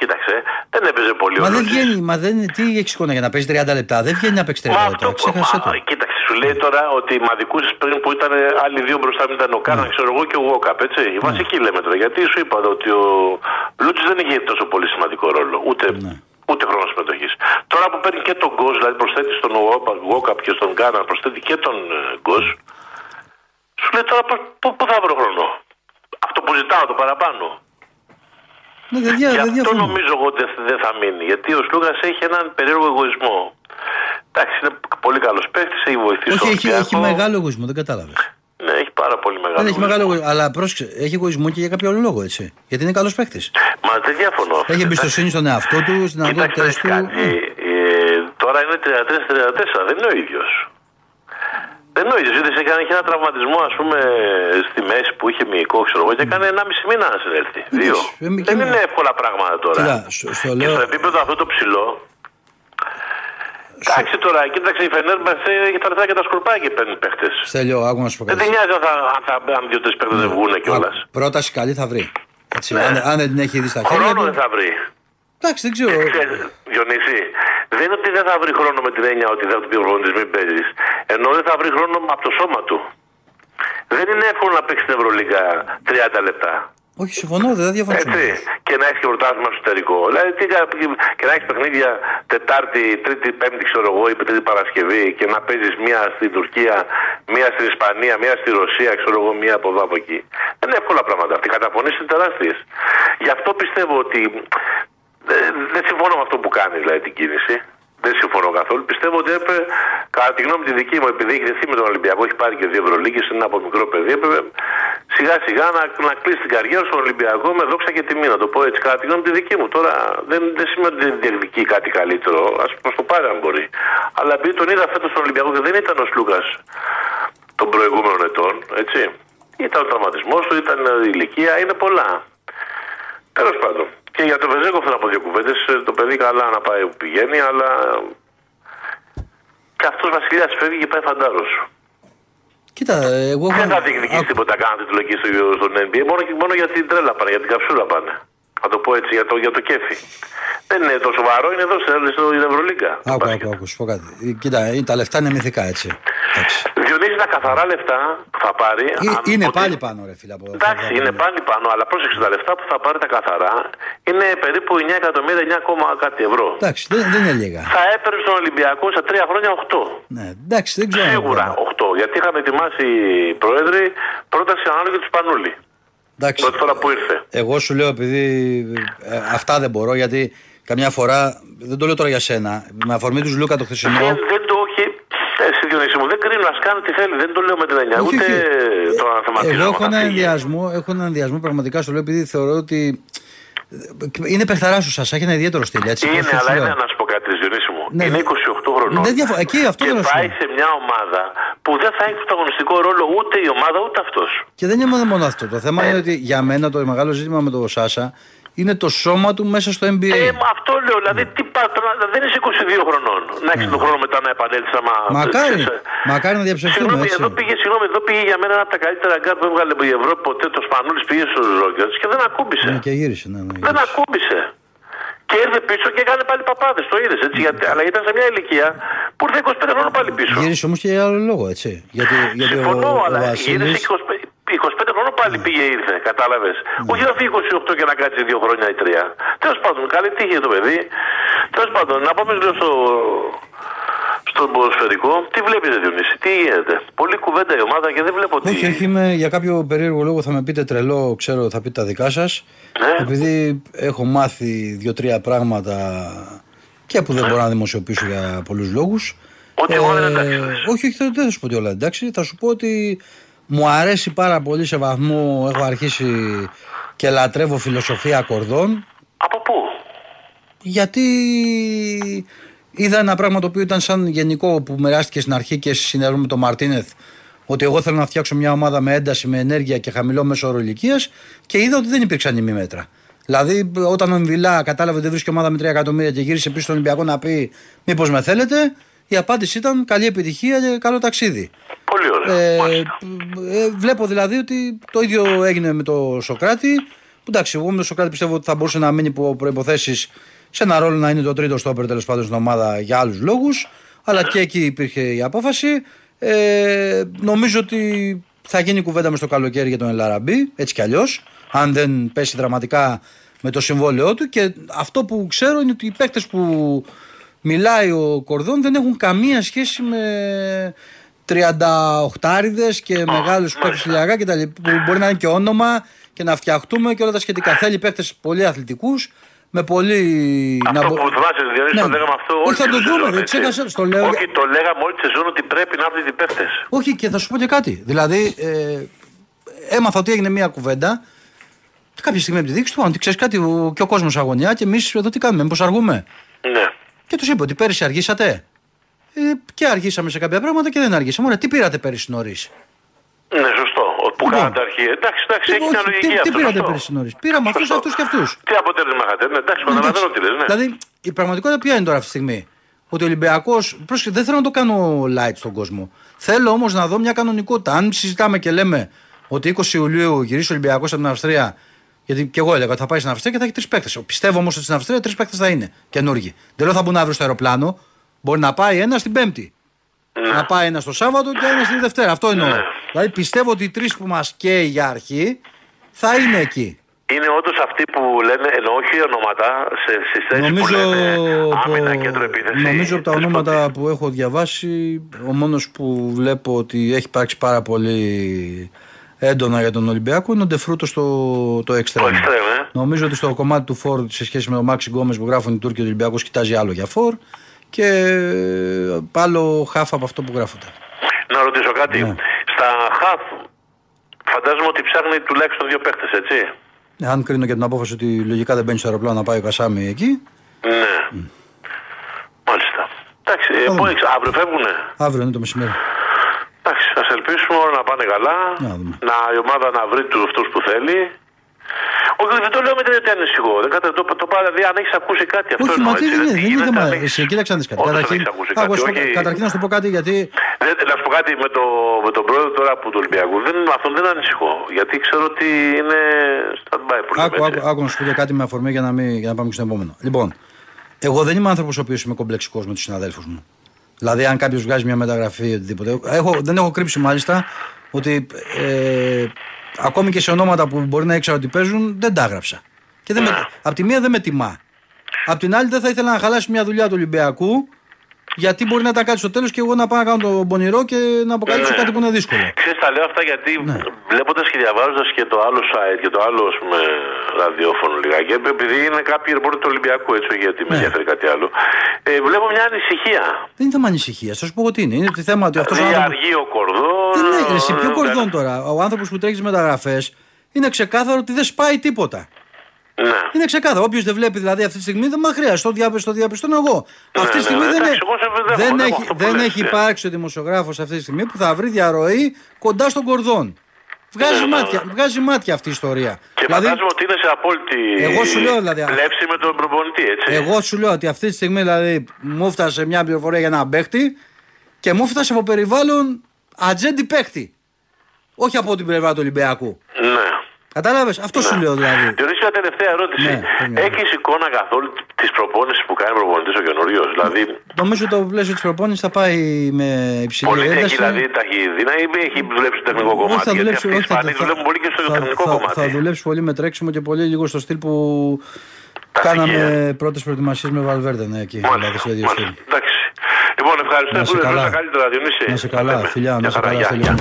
Κοίταξε, δεν έπαιζε πολύ Μα ο δεν Λούντζης. βγαίνει, μα δεν, τι έχει εικόνα για να παίζει 30 λεπτά. Δεν βγαίνει να παίξει 30 Μα λεπτά. αυτό που. Ξέχασε το. Μα, κοίταξε, σου λέει τώρα ότι μαδικούσε πριν που ήταν άλλοι δύο μπροστά μου ήταν ο Κάναν, Ναι. ξέρω εγώ και ο Γόκαπ, έτσι. Η βασική λέμε τώρα. Γιατί σου είπα ότι ο Λούτζη δεν είχε τόσο πολύ σημαντικό ρόλο. Ούτε, Ναι. ούτε χρόνος συμμετοχής. Τώρα που παίρνει και τον Γκος, δηλαδή προσθέτει στον Γόκαπ και στον Κάναν, προσθέτει και τον ε, Γκος, σου λέει τώρα πού- πού πού θα βρω χρόνο; Αυτό που ζητάω το παραπάνω. Ναι, δεν δια- Γι' δεν αυτό διαφωνώ. νομίζω εγώ ότι δεν θα μείνει. Γιατί ο Σλούγα έχει έναν περίεργο εγωισμό. Εντάξει, είναι πολύ καλός παίχτη, έχει βοηθήσει Όχι, τον έχει, Ολυμπιακό. έχει μεγάλο εγωισμό, δεν κατάλαβες. Ναι, έχει πάρα πολύ μεγάλο. Δεν έχει εγωισμό. μεγάλο εγωισμό. Αλλά πρόσεξε, έχει εγωισμό και για κάποιο άλλο λόγο, έτσι. Γιατί είναι καλός παίχτη. Μα δεν διαφωνώ. Έχει εμπιστοσύνη στον εαυτό του, στι Κοίταξε, δυνατότητέ έχεις του. κάτι. Ε, τώρα είναι 33-34, δεν είναι ο ίδιος. Δεν είναι ο ίδιος. Είδες, έκανε και ένα τραυματισμό, ας πούμε, στη μέση που είχε μυϊκό, ξέρω εγώ, και έκανε 1,5 μήνα να συνέλθει. Δύο. ε, μη- Δεν και- είναι εύκολα πράγματα τώρα. Κοίτα, στο- στο Και λέω- στο επίπεδο αυτό το ψηλό. Εντάξει τώρα, κοίταξε η Φενέρ μας έχει τα λεφτά και τα σκορπάκια και παίρνει παίχτες. Στέλιο, άκου να σου πω Δεν κάτι. την νοιάζει αν, θα, αν, θα, αν δύο-τρεις παίχτες δεν βγουν κιόλας. Άκου, Πρόταση καλή θα βρει. Έτσι, Ναι. αν, αν δεν την έχει δει στα χέρια Χρόνο του. δεν θα βρει. Εντάξει, δεν ξέρω. Ξέρεις, Διονύση, δεν είναι ότι δεν θα βρει χρόνο με την έννοια ότι θα του πει ο προπονητής μην παίζει. Ενώ δεν θα βρει χρόνο από το σώμα του. Δεν είναι εύκολο να παίξει την Ευρωλίγα 30 λεπτά. Όχι, συμφωνώ, δεν θα διαφωνήσω. Έτσι. Και να έχεις και πρωτάθλημα εσωτερικό. Δηλαδή τι, κα- και να έχεις παιχνίδια Τετάρτη, Τρίτη, Πέμπτη, ξέρω εγώ, ή Τρίτη Παρασκευή και να παίζεις μία στην Τουρκία, μία στην Ισπανία, μία στη Ρωσία, ξέρω εγώ, μία από εδώ από εκεί. Δεν είναι εύκολα πράγματα. αυτά. Οι καταπονήσει είναι τεράστιες. Γι' αυτό πιστεύω ότι δεν, δεν συμφωνώ με αυτό που κάνεις δηλαδή την κίνηση. Δεν συμφωνώ καθόλου. Πιστεύω ότι έπρεπε, κατά τη γνώμη τη δική μου, επειδή έχει δεθεί με τον Ολυμπιακό, έχει πάρει και δύο Ευρωλίγκες, είναι από μικρό παιδί, έπρεπε σιγά σιγά να, να κλείσει την καριέρα στον Ολυμπιακό με δόξα και τιμή. Να το πω έτσι, κατά τη γνώμη τη δική μου. Τώρα δεν, δεν σημαίνει ότι δεν διεκδικεί κάτι καλύτερο. Α πούμε το πάρει αν μπορεί. Αλλά επειδή τον είδα φέτος στον Ολυμπιακό και δεν ήταν ο Σλούκας των προηγούμενων ετών, έτσι. Ήταν ο τραυματισμός του, ήταν η ηλικία, είναι πολλά. Τέλος πάντων. Και για τον Βεζέκοφ θα πω δύο κουβέντες. Το παιδί καλά να πάει που πηγαίνει, αλλά. Και αυτός Βασιλιάς φεύγει και πάει φαντάρος. Κοίτα, εγώ Δεν έχω. θα διεκδικήσει τίποτα καν τιτλογική στο, στον NBA. Μόνο, και- μόνο για την τρέλα πάνε, για την καψούλα πάνε. Θα το πω έτσι, για το, για το κέφι. Δεν είναι το σοβαρό, είναι εδώ στην στην Ευρωλίγκα. το Άκου, μπάσκετ. άκου, άκου, σου πω κάτι. Ε, Κοίτα, ε, τα λεφτά είναι μυθικά, έτσι. Εντάξει. Διονύζει τα καθαρά λεφτά που θα πάρει. Ε, αν Είναι ότι- πάλι πάνω, ρε φίλε. Από, Εντάξει, είναι πάλι πάνω, αλλά πρόσεξε τα λεφτά που θα πάρει τα καθαρά είναι περίπου 9 εκατομμύρια, 9, ακόμα κάτι ευρώ. Εντάξει, δεν, δεν είναι λίγα. Θα έπαιρνε στον Ολυμπιακό σε τρία χρόνια 8. Ναι, εντάξει, δεν ξέρω. Σίγουρα 8. Γιατί είχαμε ετοιμάσει οι πρόεδροι πρόταση ανάλογη του Σπανούλη. Εντάξει. Πρώτη φορά που ήρθε. Εγώ σου λέω επειδή ε, αυτά δεν μπορώ γιατί καμιά φορά, δεν το λέω τώρα για σένα, με αφορμή τους Λούκα το χθεσινό. Δεν, δεν το όχι. Εσύ Διονύση μου, δεν κρίνω, ας κάνει τι θέλει. Δεν το λέω με την εννιά. Όχι, Ούτε όχι. το αναθεματίζω. Εγώ έχω να έναν φύγει. ενδιασμό, έχω έναν ενδιασμό πραγματικά στο λέω επειδή θεωρώ ότι είναι παιχταρά σου σας, έχει ένα ιδιαίτερο στυλ. Έτσι, Είναι, πώς το αλλά λέω. είναι να σου πω κάτι, Διονύση μου. Ναι, είναι ναι. 28 χρονών. Δεν διαφο- εκεί αυτό και θέλω να σου πάει πω. σε μια ομάδα που δεν θα έχει πρωταγωνιστικό ρόλο ούτε η ομάδα ούτε αυτός. Και δεν είναι μόνο, μόνο αυτό. Το θέμα Ε. είναι ότι για μένα το μεγάλο ζήτημα με τον Σάσα είναι το σώμα του μέσα στο NBA. Ε, μα αυτό λέω. Δηλαδή, τι πα- τώρα δεν είσαι 22 χρονών. Να έχεις τον χρόνο μετά να επανέλθεις. Άμα... Ναι. Μακάρι, ξέρεις, ε. μακάρι να διαψευστούμε Συγγνώμη, έτσι. εδώ πήγε, συγγνώμη, εδώ πήγε για μένα ένα από τα καλύτερα γκαρντ που έβγαλε η Ευρώπη ποτέ. Το Σπανούλης πήγε στους Ρόκετς και δεν ακούμπησε. Ναι, και γύρισε, ναι, ναι, Δεν γύρισε. ακούμπησε. Και ήρθε πίσω και έκανε πάλι παπάδες. Το είδες έτσι. Γιατί, αλλά ήταν σε μια ηλικία που ήρθε 25 χρόνια πάλι πίσω. Γύρισε όμως και για άλλο λόγο, έτσι. Γιατί, γιατί ο, Συμφωνώ, ο αλλά Βασίλης- γύρισε 25, 25 χρόνια πάλι πήγε ήρθε. Κατάλαβες. Ναι. Όχι να φύγει 28 και να κάτσει 2 χρόνια ή 3. Τέλος πάντων, καλή τύχη για το παιδί. Τέλος πάντων, να πάμε λίγο στο, στο ποδοσφαιρικό. Τι βλέπεις, Διονύση, τι γίνεται; Πολύ κουβέντα η ομάδα και δεν βλέπω τι. Όχι, όχι, είμαι, για κάποιο περίεργο λόγο θα με πείτε τρελό, ξέρω, θα πείτε τα δικά σας. Ναι. Επειδή έχω μάθει δύο-τρία πράγματα και που δεν μπορώ να δημοσιοποιήσω για πολλούς λόγους. Ότι εγώ δεν εντάξει. όχι, όχι, δεν δεν θα σου πω ότι όλα εντάξει. Θα σου πω ότι μου αρέσει πάρα πολύ σε βαθμό. Έχω αρχίσει και λατρεύω φιλοσοφία ακορδών. Από πού; Γιατί είδα ένα πράγμα το οποίο ήταν σαν γενικό που μοιράστηκε στην αρχή και συνεργούμε με τον Μαρτίνεθ. Ότι εγώ θέλω να φτιάξω μια ομάδα με ένταση, με ενέργεια και χαμηλό μέσο όρο ηλικίας και είδα ότι δεν υπήρξαν ημίμετρα. Δηλαδή, όταν ο Μβιλά κατάλαβε ότι δεν βρίσκει ομάδα με 3 εκατομμύρια και γύρισε πίσω στον Ολυμπιακό να πει Μήπως με θέλετε, η απάντηση ήταν καλή επιτυχία και καλό ταξίδι. Πολύ ωραία. Ε, Μάλιστα. ε, βλέπω δηλαδή ότι το ίδιο έγινε με τον Σοκράτη. Που εντάξει, εγώ με τον Σοκράτη πιστεύω ότι θα μπορούσε να μείνει υπό προποθέσει σε ένα ρόλο να είναι το τρίτο στόπερ τέλος πάντων στην ομάδα για άλλους λόγους. Αλλά και εκεί υπήρχε η απόφαση. Ε, νομίζω ότι θα γίνει κουβέντα μες στο καλοκαίρι για τον Ελαραμπή, έτσι κι αλλιώς. Αν δεν πέσει δραματικά με το συμβόλαιό του. Και αυτό που ξέρω είναι ότι οι παίκτες που μιλάει ο Κορδόν δεν έχουν καμία σχέση με 38 και μεγάλους παίκτες ηλιακά κτλ. Που μπορεί να είναι και όνομα και να φτιαχτούμε και όλα τα σχετικά. Θέλει παίκτες πολύ αθλητικούς, με πολύ. Αυτό μπο- που θυμάσαι, Διονύση, Ναι. το λέγαμε αυτό Όχι, όλη θα τη το σεζόν, δούμε, δεν έτσι. ξέχασα, στο λέω. Όχι, το λέγαμε όλη τη σεζόν ότι πρέπει να έρθουν οι παίχτε. Όχι, και θα σου πω και κάτι. Δηλαδή, ε, έμαθα ότι έγινε μια κουβέντα και κάποια στιγμή από τη δείξη του, αν ξέρεις κάτι, ο, και ο κόσμος αγωνιά και εμείς εδώ τι κάνουμε, μήπως αργούμε. Ναι. Και τους είπε ότι πέρυσι αργήσατε. Ε, και αργήσαμε σε κάποια πράγματα και δεν αργήσαμε. Ωραία, τι πήρατε πέρυσι νωρίς; Ναι, σωστό. Ο- Που Λοιπόν. κάνατε αρχή. Εντάξει, εντάξει, έχει μια λογική τι, τι αυτός. πήρατε σωστό. πέρυσι νωρίς; Πήραμε αυτούς, Σωστό. αυτούς και αυτούς. Τι αποτέλεσμα είχατε; Ναι, εντάξει, καταλαβαίνω τι λες, ναι. Δηλαδή, η πραγματικότητα ποια είναι τώρα αυτή τη στιγμή; Ότι ο Ολυμπιακό. Δεν θέλω να το κάνω light στον κόσμο. Θέλω όμως να δω μια κανονικότητα. Αν συζητάμε και λέμε ότι 20 Ιουλίου γυρίσει ο Ολυμπιακός από την Αυστρία. Γιατί και εγώ έλεγα ότι θα πάει στην Αυστρία και θα έχει τρεις παίκτες. Πιστεύω όμως ότι στην Αυστρία τρεις παίκτες θα είναι καινούργοι. Δεν λέω θα μπουν αύριο στο αεροπλάνο. Μπορεί να πάει ένας την Πέμπτη. Να πάει ένας το Σάββατο και ένας την Δευτέρα. Αυτό εννοώ. Δηλαδή πιστεύω ότι οι τρεις που μας καίει για αρχή θα είναι εκεί. είναι όντως αυτοί που λένε, ενώ όχι ονόματα, σε, στις θέσεις Νομίζω, που λένε από- άμυνα, κέντρο επίθεση. νομίζω από τα τέλος ονόματα πάντων. που έχω διαβάσει, ο μόνος που βλέπω ότι έχει υπάρξει πάρα πολύ έντονα για τον Ολυμπιακό είναι ο Ντεφρούτο στο το Το εξτρέμ. εξτρέμ, ε. Νομίζω ότι στο κομμάτι του φόρ σε σχέση με τον Μάξι Γκόμε που γράφουν οι Τούρκοι, ο Ολυμπιακός κοιτάζει άλλο για φόρ και άλλο χάφ από αυτό που γράφονται. Να ρωτήσω κάτι. Ναι. Στα χαφ, φαντάζομαι ότι ψάχνει τουλάχιστον δύο παίχτες, έτσι. Αν κρίνω και την απόφαση ότι λογικά δεν μπαίνει στο αεροπλάνο να πάει ο Κασάμι εκεί, Ναι. Μάλιστα. Εντάξει, ε, δούμε. πού έχεις- αύριο φεύγουνε; αύριο είναι το μεσημέρι. Εντάξει, ας ελπίσουμε όλα να πάνε καλά. Να δούμε. Να, η ομάδα να βρει τους αυτούς που θέλει. Όχι, δεν το λέω με την ανησυχώ. Δεν κατα... το, το, πάρε, δηλαδή, αν έχεις ακούσει κάτι αυτό Όχι, εννοώ, μα τι έτσι, δεν είναι, τι δεν είναι γίνεται, θέμα. αν έχεις- Εσύ, κοίταξε να δεις κάτι. Όχι, δεν Καταρχήν, έχεις ακούσει άκου, κάτι, ας σου πω- όχι. καταρχήν να σου το πω κάτι γιατί Δεν, να σου πω κάτι με, το, με τον πρόεδρο τώρα που του Ολυμπιακού. Δεν, αυτόν δεν ανησυχώ. Γιατί ξέρω ότι είναι stand-by που λέμε Άκου, έτσι. άκου, άκου να σου πω και κάτι με αφορμή για να, μην, για να πάμε και στο επόμενο. Λοιπόν, εγώ δεν είμαι άνθρωπος ο οποίος είμαι κομπλεξικός με τους συναδέλφους μου. Δηλαδή, αν κάποιος βγάζει μια μεταγραφή ή οτιδήποτε. Έχω, δεν έχω κρύψει μάλιστα ότι ε, ακόμη και σε ονόματα που μπορεί να ήξερα ότι παίζουν, δεν τα έγραψα. Και δεν με, απ' τη μία δεν με τιμά. Απ' την άλλη, δεν θα ήθελα να χαλάσει μια δουλειά του Ολυμπιακού, γιατί μπορεί να τα κάτσεις στο τέλος και εγώ να πάω να κάνω τον πονηρό και να αποκαλύψω Ναι. κάτι που είναι δύσκολο. Ξέρεις, τα λέω αυτά γιατί Ναι. βλέποντας και διαβάζοντας και το άλλο site και το άλλο ας πούμε, ραδιόφωνο λιγάκι, επειδή είναι κάποιοι ρεπόρτερ του Ολυμπιακού, έτσι, όχι γιατί με Ναι. ενδιαφέρει κάτι άλλο, ε, βλέπω μια ανησυχία. Δεν είναι θέμα ανησυχίας. Θα σου πω εγώ τι είναι. Είναι το θέμα ότι αυτός ο Δηλαδή άνθρωπος- αργεί ο κορδόν. Δεν είναι, εσύ ποιο ε, κορδόν τώρα; Ο άνθρωπος που τρέχεις μεταγραφέ είναι ξεκάθαρο ότι δεν σπάει τίποτα. Ναι. Είναι ξεκάθαρο. Όποιος δεν βλέπει δηλαδή αυτή τη στιγμή δεν μα χρειάζεται. Το, διαπι- το διαπιστώνω εγώ. αυτή τη ναι, στιγμή ναι, δεν, εντάξει, έ- εγώ σε δέχομαι, δεν, δέχομαι έχει, αυτό που δεν λες, έχει ναι. υπάρξει ο δημοσιογράφος αυτή τη στιγμή που θα βρει διαρροή κοντά στον κορδόν. Βγάζει, Ναι, ναι, μάτια, ναι. βγάζει μάτια αυτή η ιστορία. Και δηλαδή, φαντάζομαι ότι είναι σε απόλυτη Εγώ σου λέω, δηλαδή, πλεύση με τον προπονητή, έτσι. εγώ σου λέω ότι αυτή τη στιγμή δηλαδή, μου έφτασε μια πληροφορία για έναν παίχτη και μου έφτασε από περιβάλλον ατζέντη παίχτη. Όχι από την πλευρά του Ολυμπιακού. Ναι. Κατάλαβες, αυτό σου λέω δηλαδή. Διονύση, μια τελευταία ερώτηση. Ναι, ναι. Έχεις εικόνα καθόλου της προπόνησης που κάνει ο προπονητής ο καινούριος; Δηλαδή, Νομίζω το πλαίσιο τη προπόνηση θα πάει με υψηλή πολύ έχει ένταση. δηλαδή ταχυδίνα ή έχει δουλέψει στο τεχνικό Όχι, κομμάτι. θα γιατί δουλέψει, αυτοί οι όχι, θα, Ισπανοί θα- δουλεύουν πολύ και στο θα- τεχνικό θα- κομμάτι. θα δουλέψει πολύ με τρέξιμο και πολύ λίγο στο στυλ που κάναμε πρώτες προετοιμασίες με Βαλβέρδε ναι, εκεί. Μάλιστα, Δηλαδή, σε ίδιο μάλιστα. στυλ. Εντάξει. Λοιπόν, ευχαριστώ. Να σε Ευχαριστώ καλά. τα καλύτερα, Διονύση. Να σε καλά, Λέμε. φιλιά, να Γεια σε χαρά, καλά, γεια,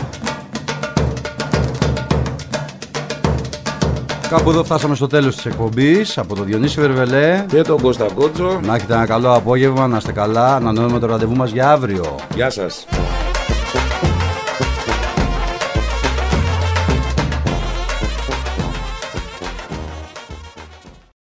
Κάπου εδώ φτάσαμε στο τέλος της εκπομπής από τον Διονύση Βερβελέ. Και τον Κώστα Κότσο. Να έχετε ένα καλό απόγευμα, να είστε καλά. Ανανεώνουμε το ραντεβού μας για αύριο. Γεια σας.